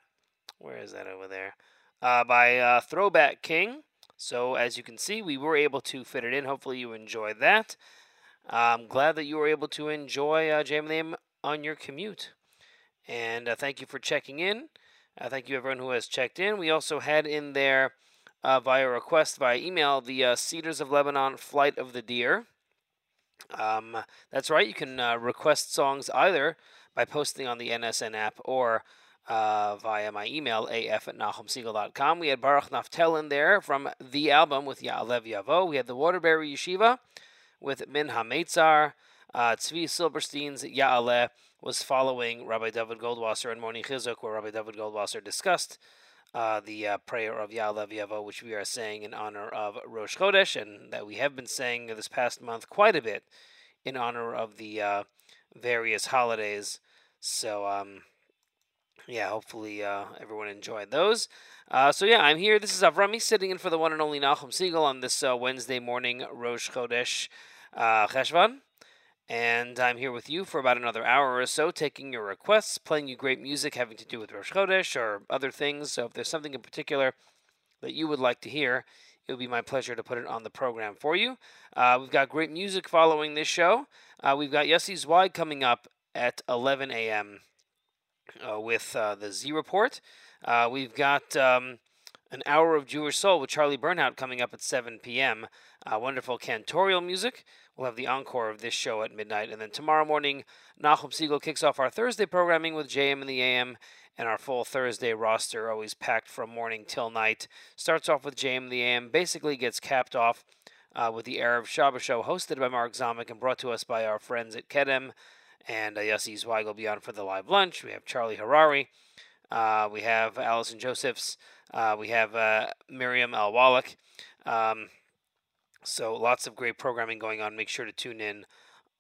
Where is that over there? Uh, by uh, Throwback King. So as you can see, we were able to fit it in. Hopefully you enjoyed that. I'm glad that you were able to enjoy uh, Jam Name on your commute. And uh, thank you for checking in. Uh, thank you everyone who has checked in. We also had in there uh, via request via email the uh, Cedars of Lebanon Flight of the Deer. Um, that's right. You can uh, request songs either by posting on the NSN app or uh, via my email, af at nachumsegal.com. We had Baruch Naftel in there from the album with Ya'aleh V'Yavo. We had the Waterbury Yeshiva with Min HaMeitzar. Uh, Tzvi Silberstein's Ya'aleh was following Rabbi David Goldwasser and Moni Chizuk, where Rabbi David Goldwasser discussed uh, the uh, prayer of Ya'aleh which we are saying in honor of Rosh Chodesh, and that we have been saying this past month quite a bit in honor of the uh, various holidays. So, um, yeah, hopefully uh, everyone enjoyed those. Uh, so yeah, I'm here. This is Avrami sitting in for the one and only Nachum Segal on this uh, Wednesday morning, Rosh Chodesh uh, Cheshvan. And I'm here with you for about another hour or so, taking your requests, playing you great music having to do with Rosh Chodesh or other things. So if there's something in particular that you would like to hear, it would be my pleasure to put it on the program for you. Uh, we've got great music following this show. Uh, we've got Yossi Zweig coming up at 11 a.m. Uh, with uh, the Z Report. Uh, we've got um, an hour of Jewish Soul with Charlie Bernhaut coming up at 7 p.m. Uh, wonderful cantorial music. We'll have the encore of this show at midnight. And then tomorrow morning, Nachum Segal kicks off our Thursday programming with JM in the AM. And our full Thursday roster, always packed from morning till night, starts off with JM in the AM, basically gets capped off uh, with the Arab Shabbos show hosted by Mark Zamek and brought to us by our friends at Kedem. And uh, Yossi Zweig will be on for the live lunch. We have Charlie Harary. Uh, we have Allison Josephs. Uh, we have uh, Miriam Al Wallach. Um, so lots of great programming going on. Make sure to tune in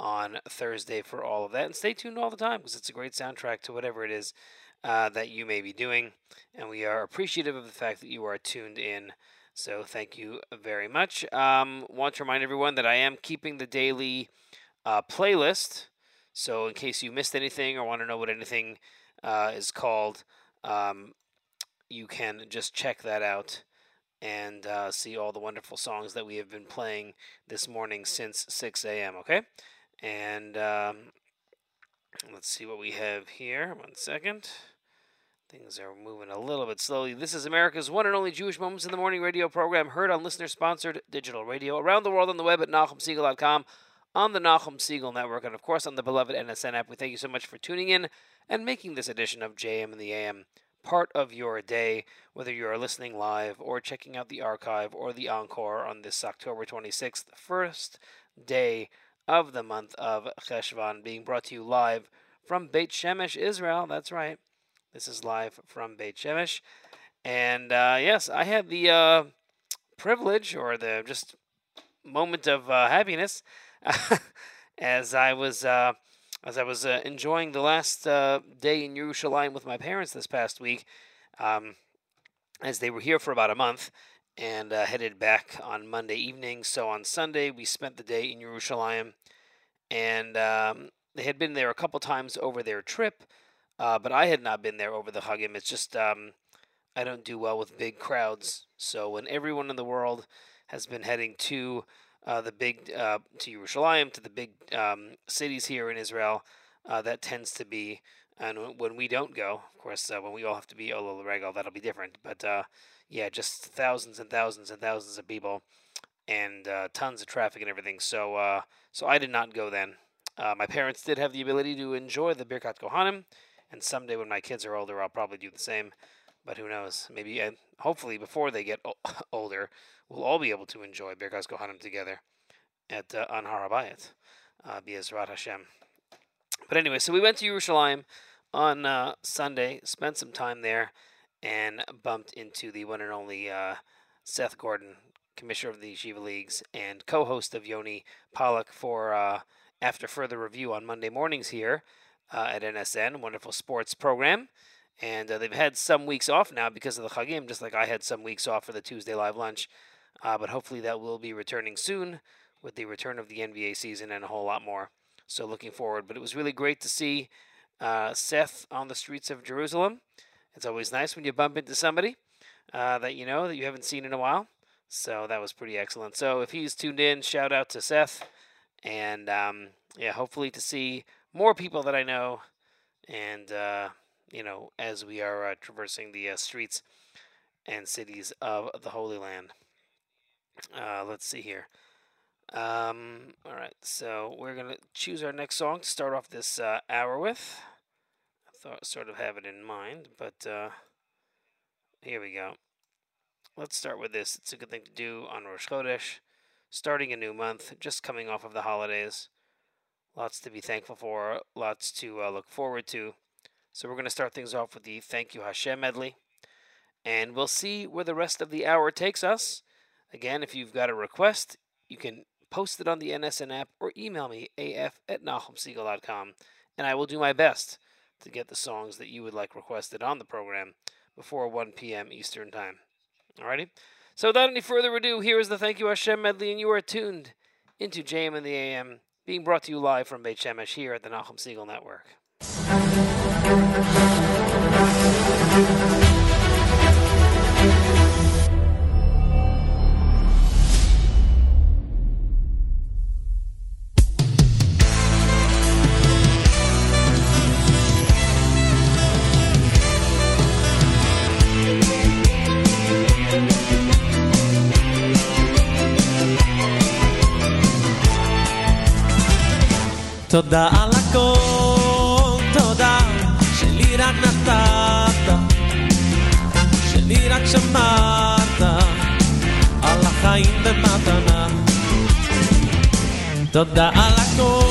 on Thursday for all of that. And stay tuned all the time because it's a great soundtrack to whatever it is uh, that you may be doing. And we are appreciative of the fact that you are tuned in. So thank you very much. Um, want to remind everyone that I am keeping the daily uh, playlist. So in case you missed anything or want to know what anything uh, is called, um, you can just check that out and uh, see all the wonderful songs that we have been playing this morning since 6 a.m. Okay? And um, let's see what we have here. One second. Things are moving a little bit slowly. This is America's one and only Jewish Moments in the Morning radio program, heard on listener sponsored digital radio around the world on the web at NachumSegal.com, on the Nachum Segal Network, and of course on the beloved NSN app. We thank you so much for tuning in and making this edition of JM in the AM part of your day, whether you're listening live or checking out the archive or the encore on this October 26th, first day of the month of Cheshvan, being brought to you live from Beit Shemesh, Israel. That's right. This is live from Beit Shemesh. And uh, yes, I had the uh, privilege or the just moment of uh, happiness *laughs* as I was uh, as I was uh, enjoying the last uh, day in Yerushalayim with my parents this past week, um, as they were here for about a month and uh, headed back on Monday evening. So on Sunday, we spent the day in Yerushalayim, and um, they had been there a couple times over their trip, uh, but I had not been there over the Hagim. It's just um, I don't do well with big crowds. So when everyone in the world has been heading to uh, the big uh, to Yerushalayim, to the big um, cities here in Israel. Uh, that tends to be, and when we don't go, of course, uh, when we all have to be Olol Regal, that'll be different. But uh, yeah, just thousands and thousands and thousands of people, and tons of traffic and everything. So, so I did not go then. my parents did have the ability to enjoy the Birkat Kohanim, and someday when my kids are older, I'll probably do the same. But who knows? Maybe, and hopefully, before they get *laughs* older, we'll all be able to enjoy Birkas Kohanim together at uh, on Har HaBayit, uh, Be'ezrat Hashem. But anyway, so we went to Yerushalayim on uh, Sunday, spent some time there, and bumped into the one and only uh, Seth Gordon, commissioner of the Shiva Leagues and co-host of Yoni Pollock for uh, After Further Review on Monday mornings here uh, at NSN, wonderful sports program. And uh, they've had some weeks off now because of the Chagim, just like I had some weeks off for the Tuesday live lunch. Uh, but hopefully that will be returning soon with the return of the NBA season and a whole lot more. So looking forward. But it was really great to see uh, Seth on the streets of Jerusalem. It's always nice when you bump into somebody uh, that you know that you haven't seen in a while. So that was pretty excellent. So if he's tuned in, shout out to Seth. And um, yeah, hopefully to see more people that I know. And, uh, you know, as we are uh, traversing the uh, streets and cities of the Holy Land. Uh, let's see here. Um, all right, so we're to choose our next song to start off this uh, hour with. I thought sort of have it in mind, but uh, here we go. Let's start with this. It's a good thing to do on Rosh Chodesh, starting a new month, just coming off of the holidays. Lots to be thankful for, lots to uh, look forward to. So we're going to start things off with the Thank You Hashem medley, and we'll see where the rest of the hour takes us. Again, if you've got a request, you can post it on the NSN app or email me, af at nachumsegal.com, and I will do my best to get the songs that you would like requested on the program before 1 p.m. Eastern Time. Alrighty? So without any further ado, here is the Thank You Hashem medley, and you are tuned into JM in the AM, being brought to you live from Beit Shemesh here at the Nachum Segal Network. תודה toda a lagoa.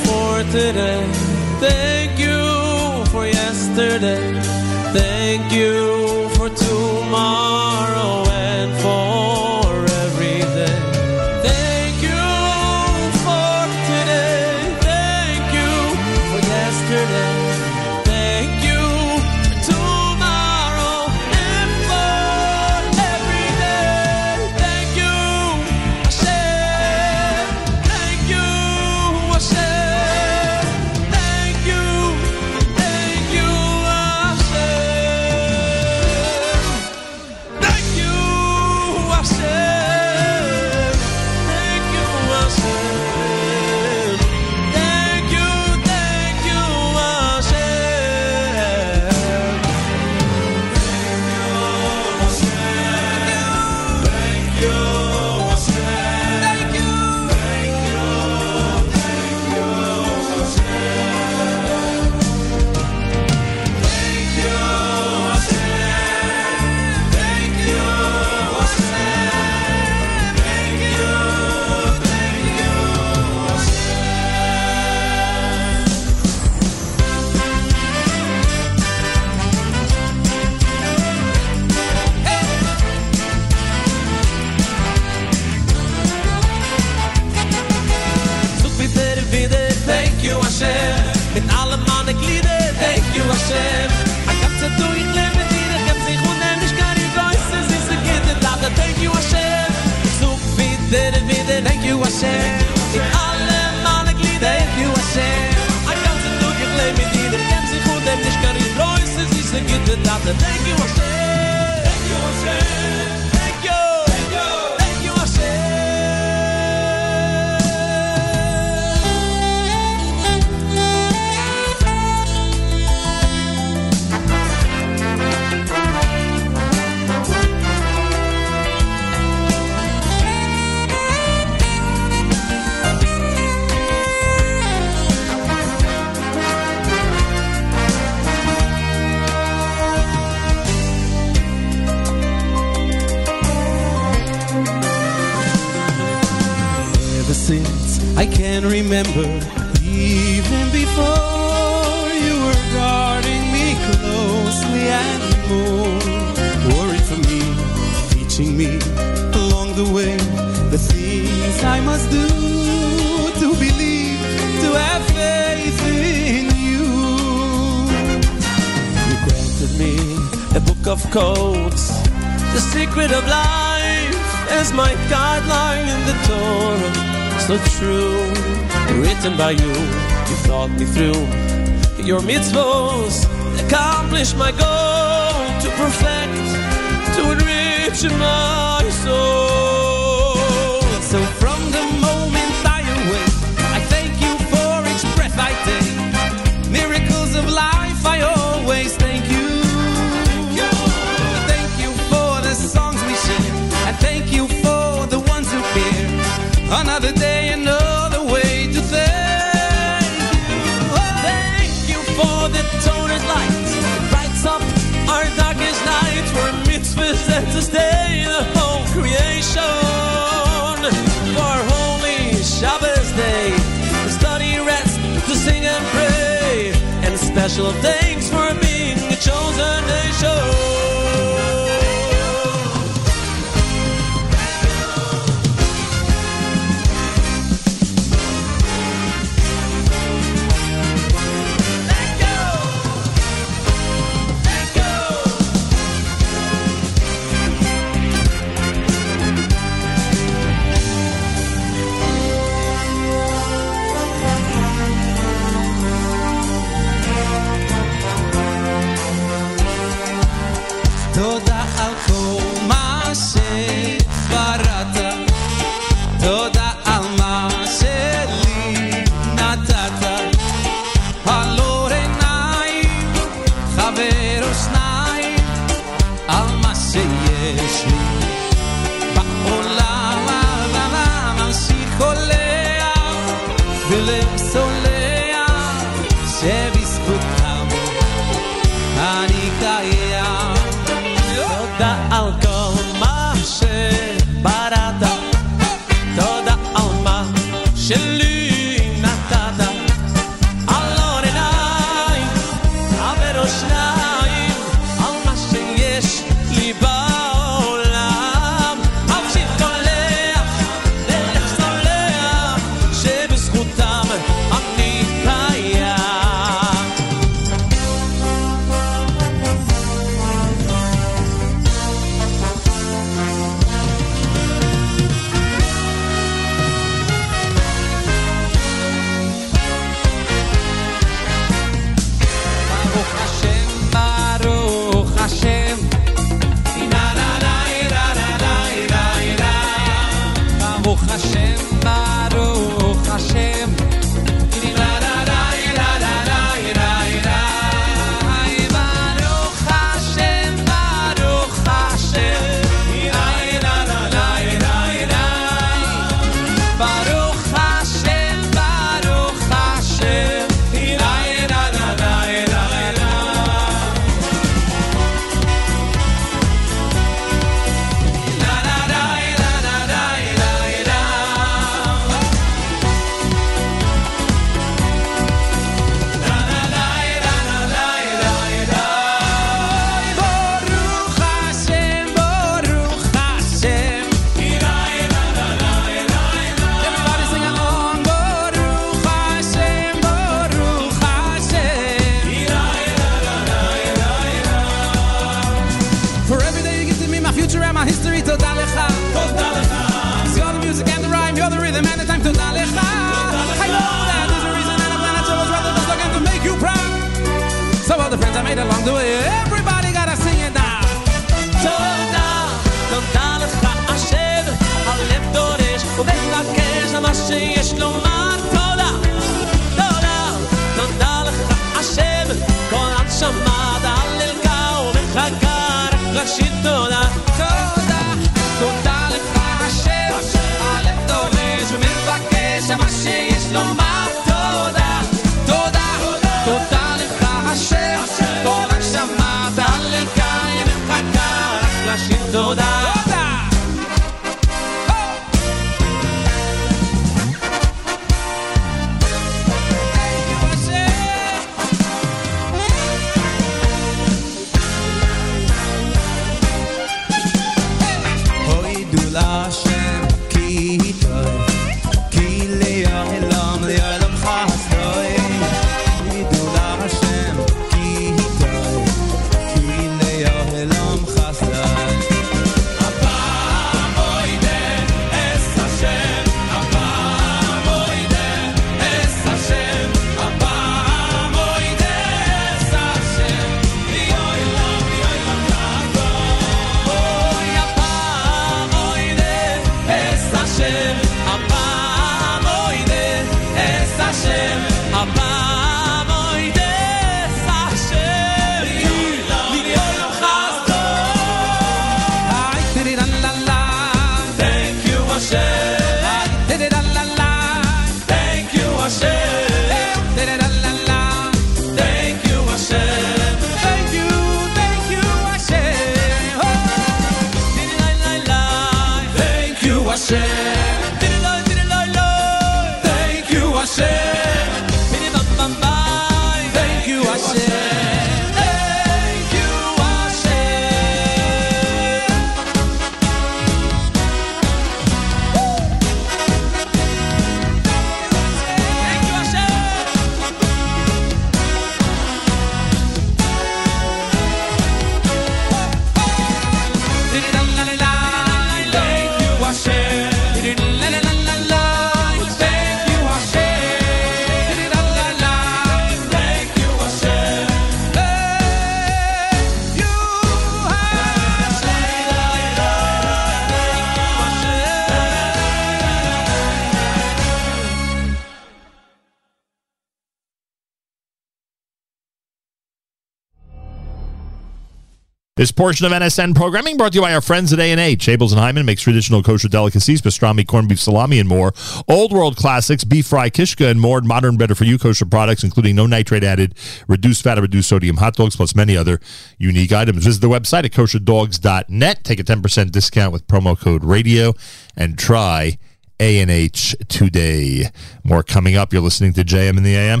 This portion of NSN programming brought to you by our friends at A&H. Abels and Hyman makes traditional kosher delicacies, pastrami, corned beef salami, and more. Old world classics, beef fry, kishka, and more. Modern, better for you kosher products, including no nitrate added, reduced fat, and reduced sodium hot dogs, plus many other unique items. Visit the website at kosherdogs.net. Take a 10% discount with promo code radio and try A&H today. More coming up. You're listening to JM in the AM.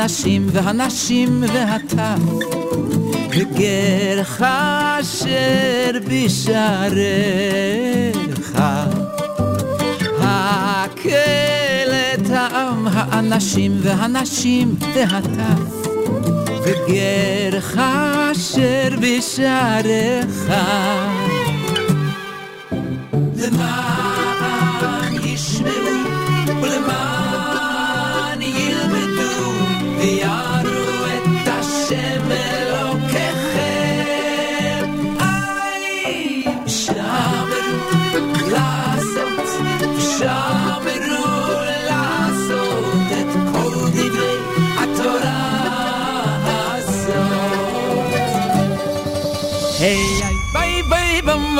טעם האנשים והנשים והטף וגרך אשר בשעריך. הקל טעם האנשים והנשים והטף וגרך אשר בשעריך. למען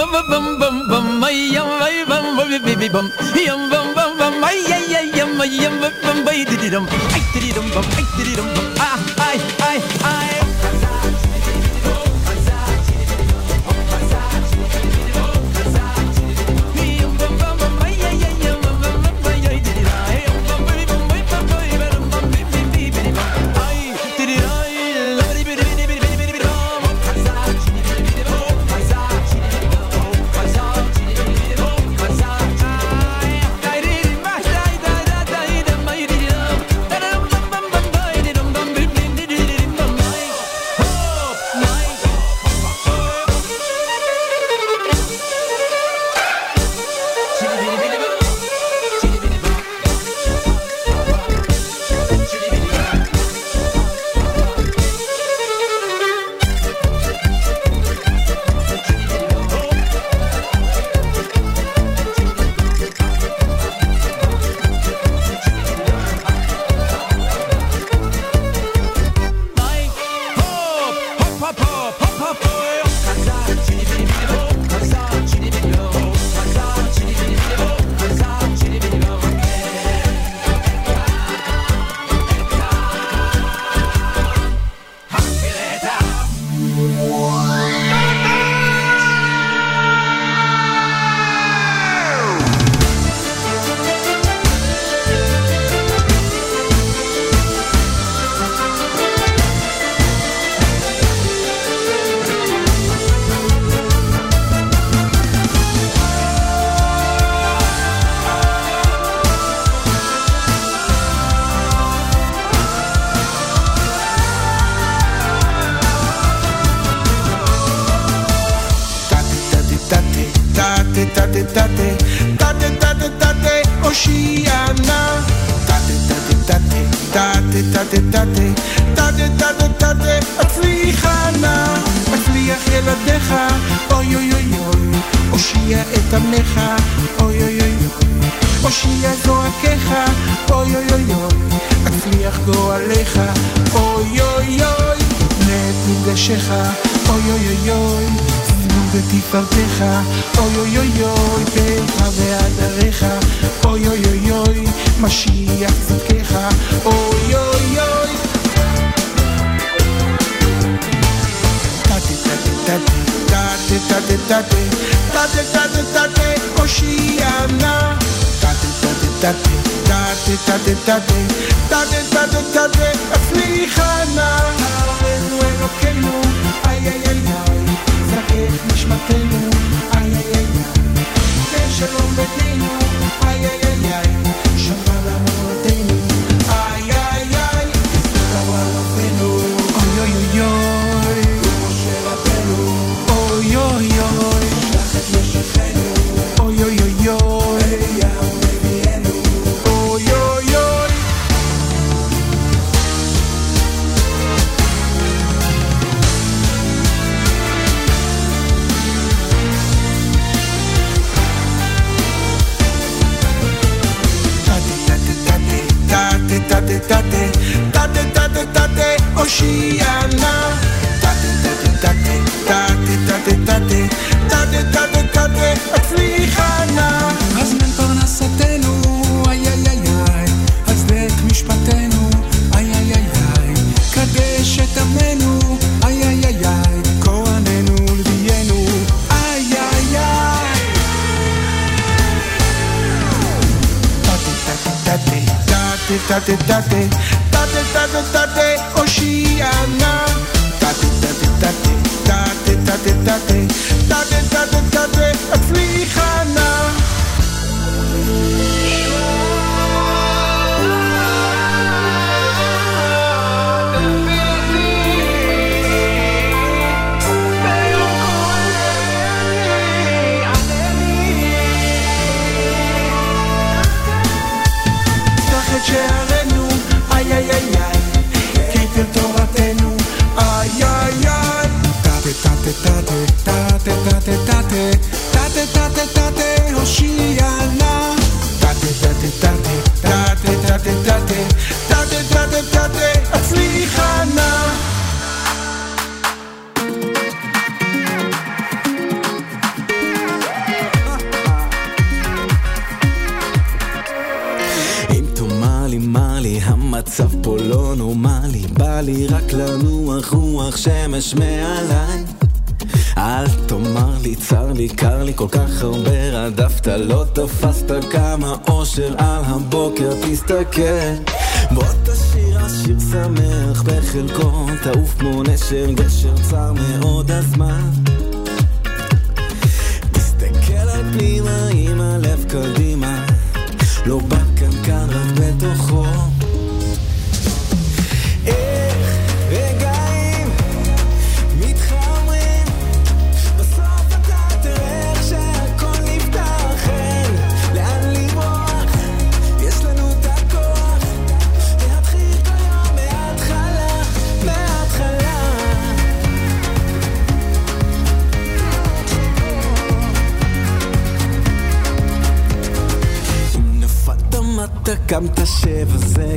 bum bum bum bum bum my yum bum bum bum bum, bum yum bum bum bum my yeah yeah yum my bum bum bum bay diddy dum ay diddy dum bum ay diddy dum bum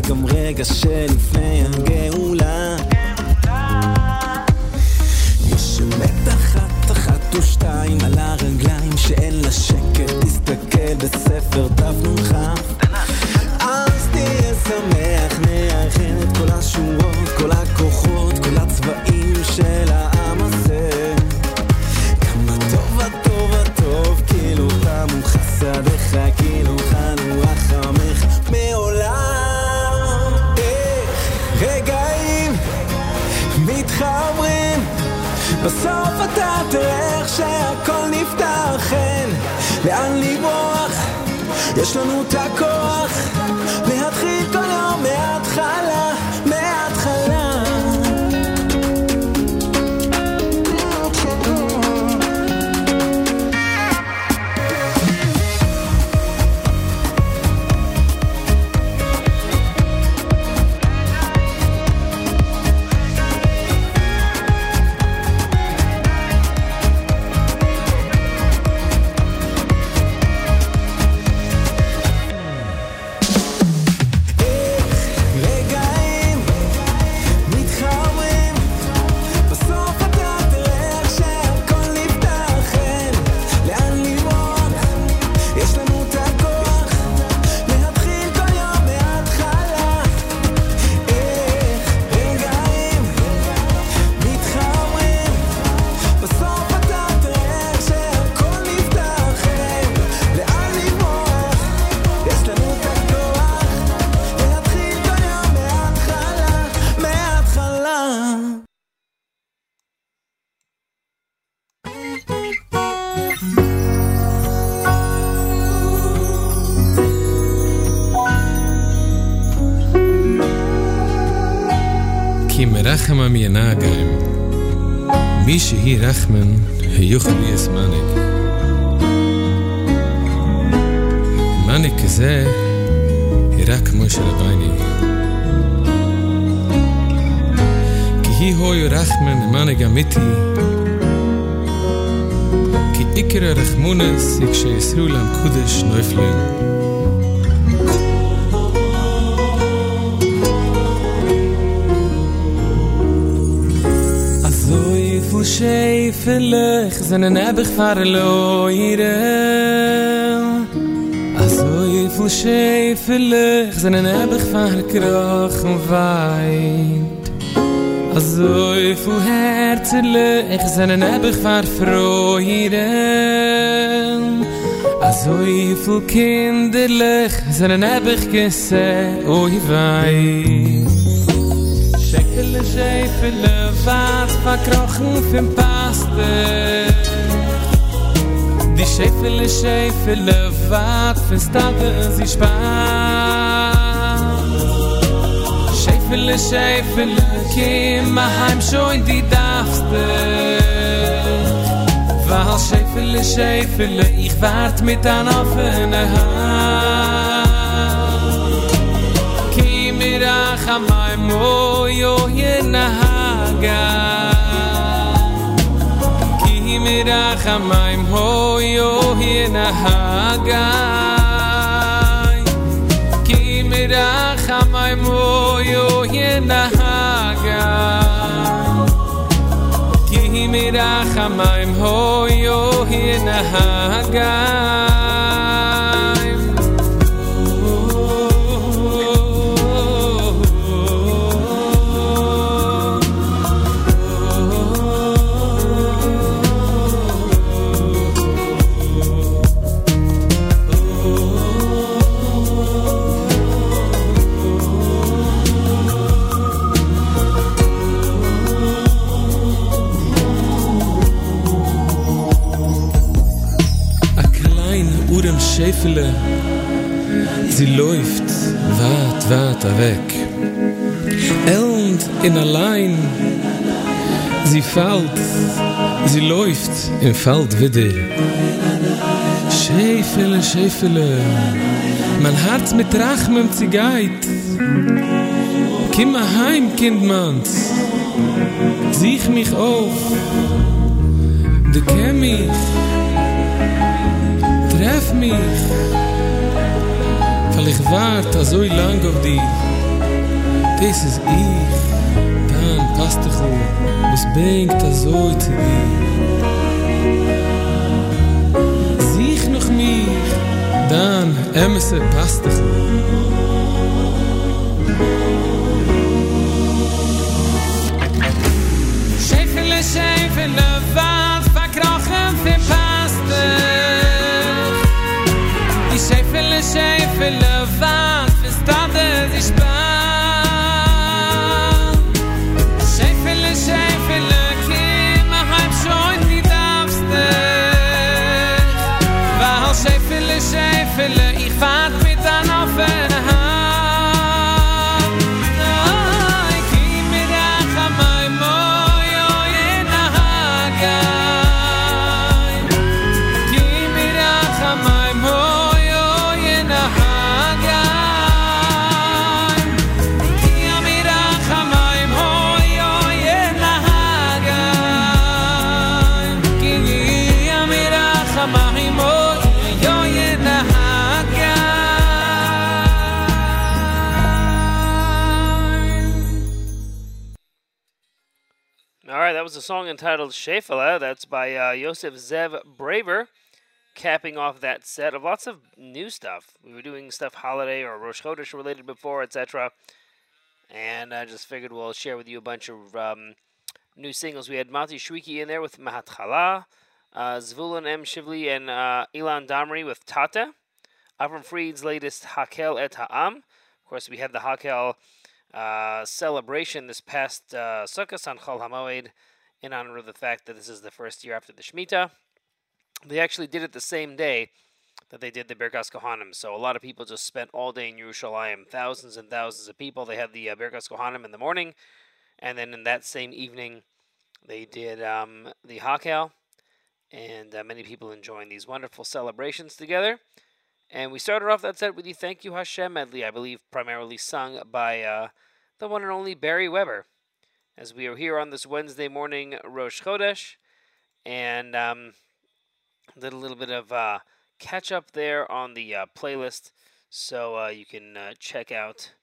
גם רגע שלפני הגאולה zene nebig farlo ire asoy fun shey felig zene nebig far krach un vayt asoy fun herzelig ich zene nebig far fro ire asoy fun kindelig zene nebig kesse o hi vay Ich will sehen, wie der Wasser krochen im Pastel Die Schäfe, die Schäfe, die Wart, verstabe sie spart. Schäfe, die Schäfe, die Kim, mein Heim schon, die ווארט מיט Weil Schäfe, die Schäfe, ich wart mit an offene Kim, mir kha maym hoyo yeh nah ga y ki mirah maym hoyo yeh nah ga ki mirah maym hoyo Tefle. Sie läuft, wart, wart, weg. Er Elend in allein. Sie fällt, sie läuft im fällt wieder. Schäfele, schäfele. Mein Herz mit Rachmem zigeit. Kimma heim, Kindmanns. Sieh mich auf. De Kemmich. Mich. Weil ich warte so lang auf dich. Das ist ich, dann passt dich auf, was bringt das so zu dir. Sieh noch mich, dann emse passt dich song entitled Shefala. That's by uh, Yosef Zev Braver, capping off that set of lots of new stuff. We were doing stuff holiday or Rosh Chodesh related before, etc. And I just figured we'll share with you a bunch of um, new singles. We had Mati Shwiki in there with Mahatchala, uh, Zvulun M. Shivli, and uh, Ilan Damri with Tata. Avram Fried's latest Hakel et Ha'am. Of course, we had the Hakel uh, celebration this past uh, Sukkot on Chol HaMoed in honor of the fact that this is the first year after the Shemitah. They actually did it the same day that they did the Birkas Kohanim. So a lot of people just spent all day in Yerushalayim. Thousands and thousands of people. They had the uh, Birkas Kohanim in the morning, And then in that same evening, they did um, the Hakel, and uh, many people enjoying these wonderful celebrations together. And we started off that set with the Thank You Hashem medley, I believe primarily sung by uh, the one and only Barry Weber, as we are here on this Wednesday morning Rosh Chodesh, and um, did a little bit of uh, catch up there on the uh, playlist, so uh, you can uh, check out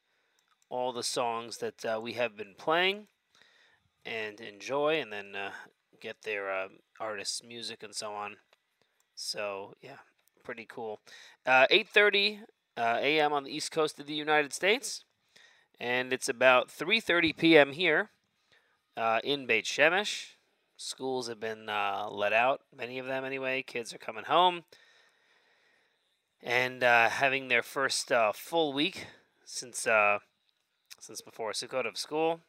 all the songs that uh, we have been playing and enjoy, and then uh, get their artists' music and so on. So yeah, pretty cool. Uh, 8:30 uh, a.m. on the east coast of the United States, and it's about 3:30 p.m. here uh, in Beit Shemesh. Schools have been uh, let out, many of them anyway. Kids are coming home and uh, having their first uh, full week since uh, since before Sukkot of school,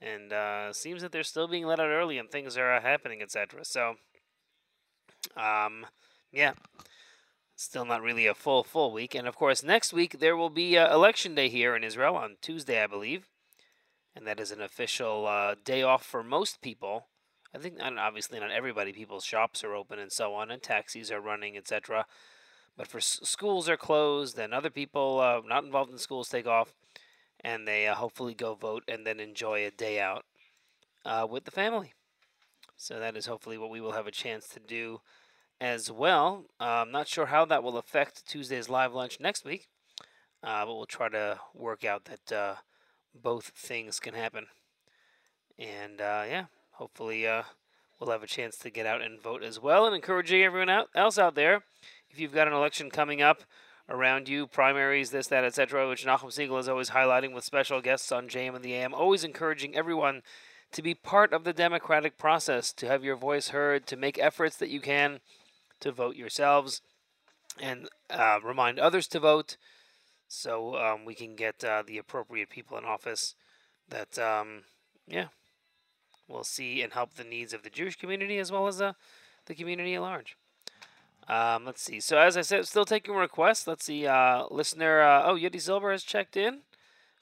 and uh, seems that they're still being let out early and things are happening, etc. So, um, yeah, still not really a full full week. And of course, next week there will be election day here in Israel on Tuesday, I believe, and that is an official uh, day off for most people. I think, obviously not everybody. People's shops are open and so on, and taxis are running, etc. But for s- schools are closed, and other people uh, not involved in schools take off, and they uh, hopefully go vote and then enjoy a day out uh, with the family. So that is hopefully what we will have a chance to do as well. Uh, I'm not sure how that will affect Tuesday's live lunch next week, uh, but we'll try to work out that both things can happen. And uh, yeah, hopefully uh, we'll have a chance to get out and vote as well. And encouraging everyone out, else out there, if you've got an election coming up around you, primaries, this, that, etc., which Nachum Segal is always highlighting with special guests on JM in the AM, always encouraging everyone to be part of the democratic process, to have your voice heard, to make efforts that you can to vote yourselves, and uh, remind others to vote, so um, we can get uh, the appropriate people in office that, um, yeah, will see and help the needs of the Jewish community as well as uh, the community at large. Um, let's see. So as I said, still taking requests. Let's see. Uh, listener, uh, oh, Yeti Silver has checked in.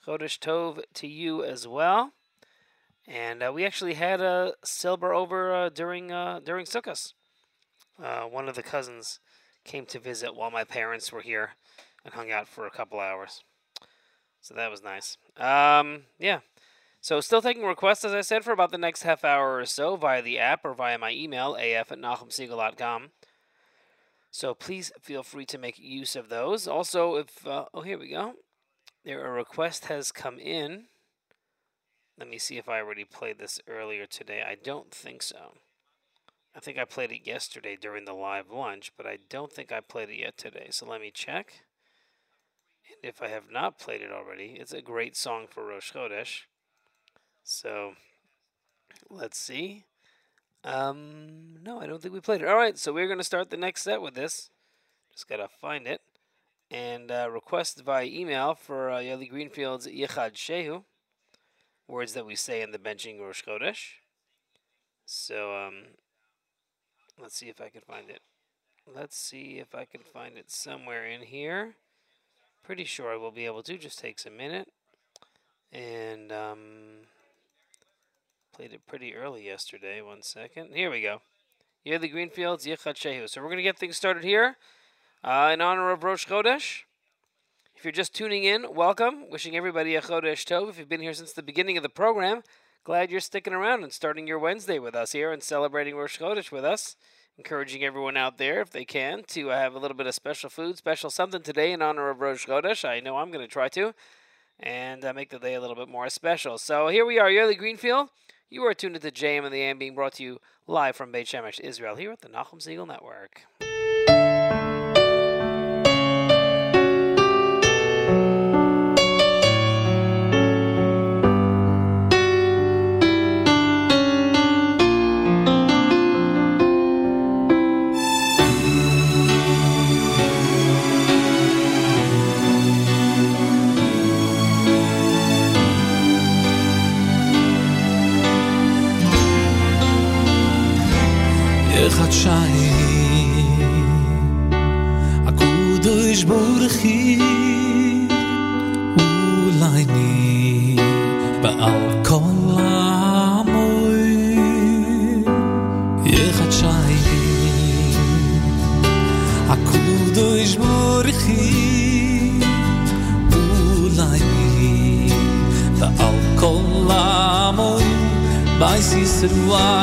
Chodesh Tov to you as well. And uh, we actually had a Silver over uh, during uh, during Sukkot. Uh, one of the cousins came to visit while my parents were here and hung out for a couple hours. So that was nice. Um, yeah. So still taking requests, as I said, for about the next half hour or so via the app or via my email, af at nachumsegal.com. So please feel free to make use of those. Also, if uh, oh here we go, there a request has come in. Let me see if I already played this earlier today. I don't think so. I think I played it yesterday during the live lunch, but I don't think I played it yet today. So let me check. If I have not played it already, it's a great song for Rosh Chodesh. So let's see. Um, no, I don't think we played it. All right, so we're going to start the next set with this. Just got to find it. And uh, request via email for uh, Yali Greenfield's Yichad Shehu, words that we say in the benching Rosh Chodesh. So, um, let's see if I can find it. Let's see if I can find it somewhere in here. Pretty sure I will be able to. Just takes a minute. And, um, Played it pretty early yesterday. One second. Here we go. Yeli Greenfields, Yichad Shehu. So we're going to get things started here uh, in honor of Rosh Chodesh. If you're just tuning in, welcome. Wishing everybody a Chodesh Tov. If you've been here since the beginning of the program, glad you're sticking around and starting your Wednesday with us here and celebrating Rosh Chodesh with us. Encouraging everyone out there, if they can, to uh, have a little bit of special food, special something today in honor of Rosh Chodesh. I know I'm going to try to. And uh, make the day a little bit more special. So here we are, Yeli Greenfield. You are tuned into JM in the AM being brought to you live from Beit Shemesh, Israel, here at the Nachum Segal Network. Chai, akudo is Acudo esborghi Ulaini Ba alcol amoi Ye acciai Acudo esborghi Ulaini Ba alcol amoi Ba si seruai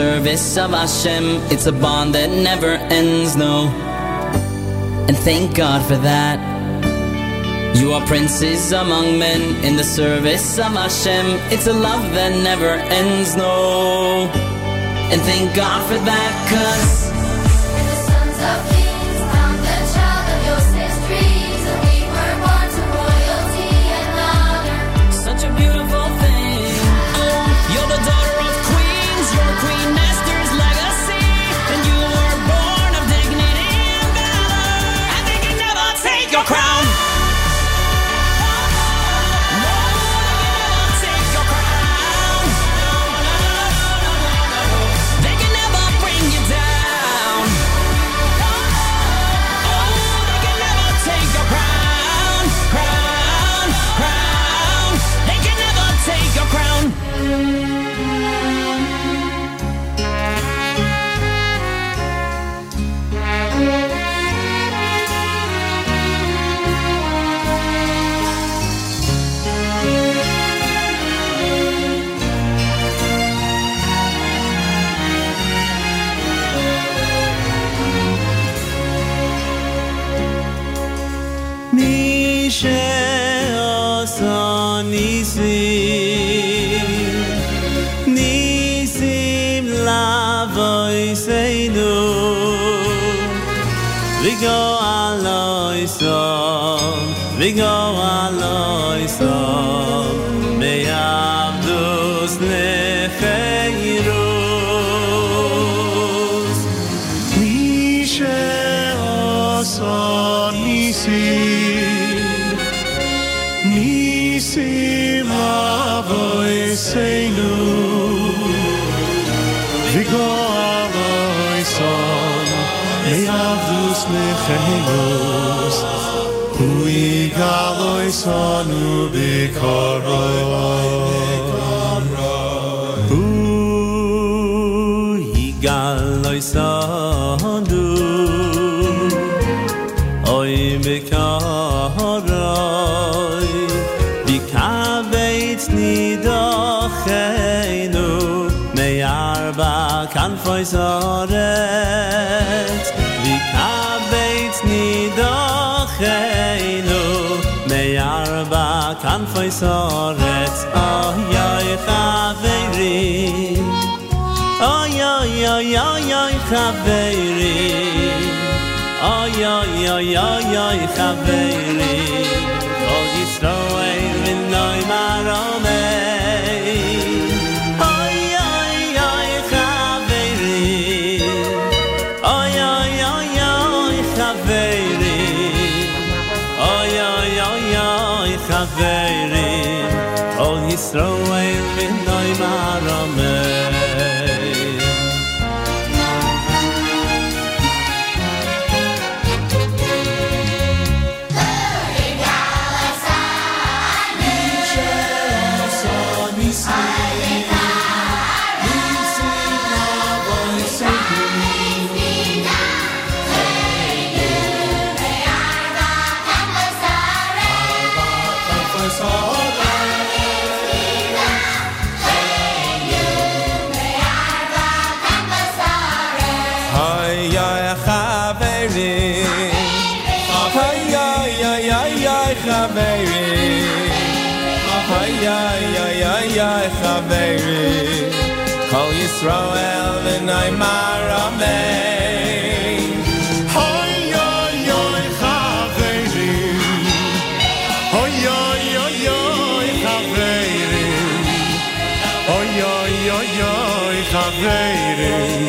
service of Hashem. It's a bond that never ends, no. And thank God for that. You are princes among men in the service of Hashem. It's a love that never ends, no. And thank God for that, cause. nisi nisi la voi sei no vi go aloi so go aloi slichenos hu igaloi sonu bikoroi מארבע כנפוי זורת, אוי אוי חברים, אוי אוי אוי אוי אוי חברים, אוי אוי אוי אוי אוי Yisrael v'naymar amen. Hoy yoy yoy chaverim, hoy chaverim, hoy chaverim,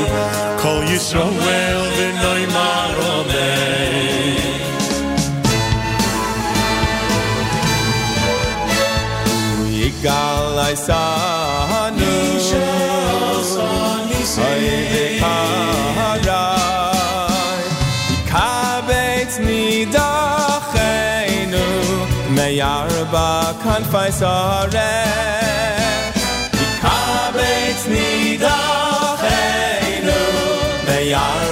kol Yisrael מארבע כנפי סורת יקבץ נידחנו מארבע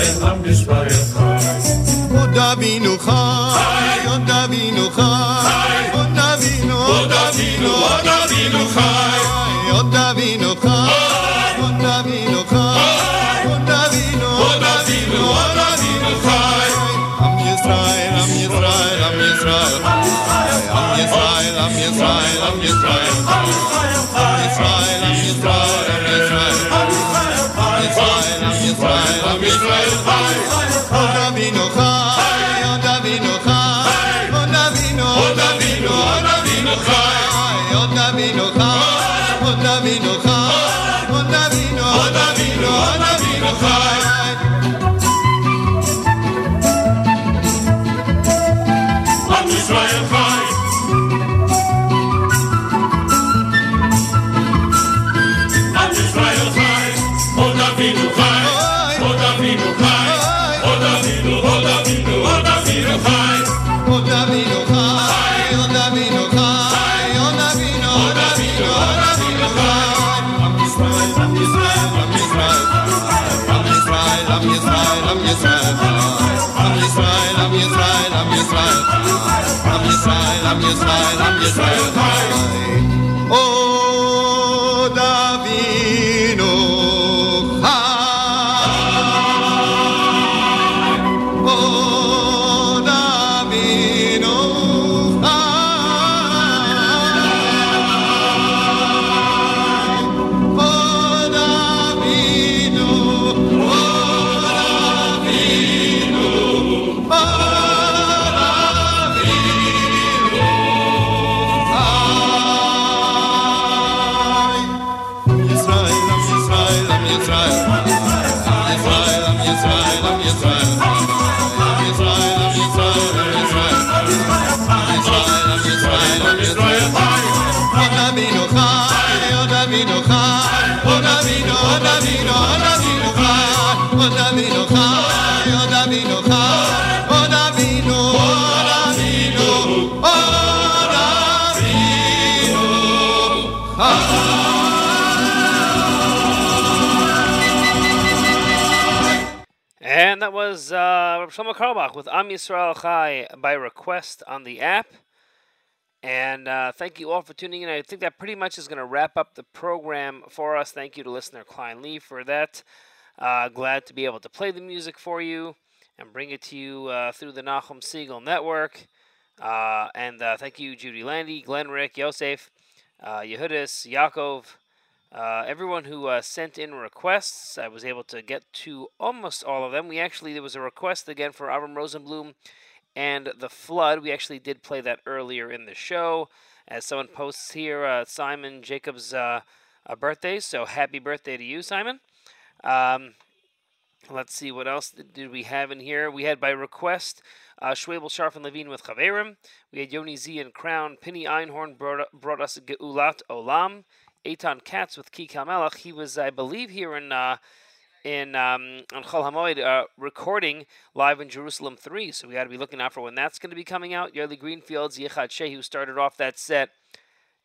יתברך עם ישראל חי. עוד אבינו חי, עוד אבינו חי. And that was uh, Shlomo Carlebach with Am Yisrael Chai by request on the app. And uh, thank you all for tuning in. I think that pretty much is going to wrap up the program for us. Thank you to listener Klein Lee for that. Uh, glad to be able to play the music for you and bring it to you uh, through the Nachum Segal Network. Uh, and uh, thank you, Judy Landy, Glenn Rick, Yosef, uh, Yehudis, Yaakov, uh, everyone who uh, sent in requests. I was able to get to almost all of them. We actually, there was a request again for Avram Rosenblum and The Flood. We actually did play that earlier in the show. As someone posts here, uh, Simon Jacob's uh, birthday. So happy birthday to you, Simon. Um, let's see, what else did, did we have in here? We had by request uh, Schwebel, Sharf, and Levine with Chaverim. We had Yoni Z and Crown. Penny Einhorn brought, brought us Geulat Olam. Eitan Katz with Ki Melech. He was, I believe, here in uh, in um, on Chol Hamoed uh, recording live in Jerusalem 3. So we got to be looking out for when that's going to be coming out. Yerli Greenfields, Yichad Shea, who started off that set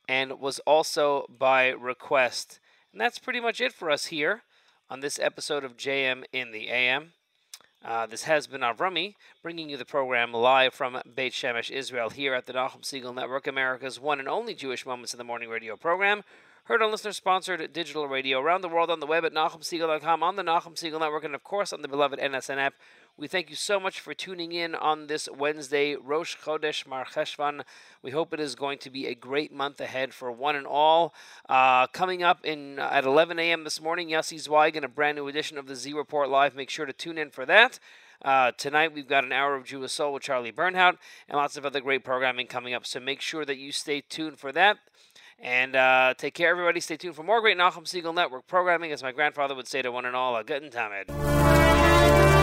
and was also by request. And that's pretty much it for us here on this episode of JM in the AM. Uh, this has been Avrami, bringing you the program live from Beit Shemesh, Israel, here at the Nachum Segal Network, America's one and only Jewish Moments in the Morning radio program. Heard on listener-sponsored digital radio around the world on the web at NachumSegal.com, on the Nachum Segal Network, and of course on the beloved NSN app. We thank you so much for tuning in on this Wednesday, Rosh Chodesh Mar Cheshvan. We hope it is going to be a great month ahead for one and all. Uh, coming up in at 11 a.m. this morning, Yossi Zweig in a brand new edition of the Z Report Live. Make sure to tune in for that. Uh, tonight we've got an hour of Jewish Soul with Charlie Bernhaut and lots of other great programming coming up. So make sure that you stay tuned for that. And uh, take care, everybody. Stay tuned for more great Nachum Segal Network programming. As my grandfather would say to one and all, a good Tamid.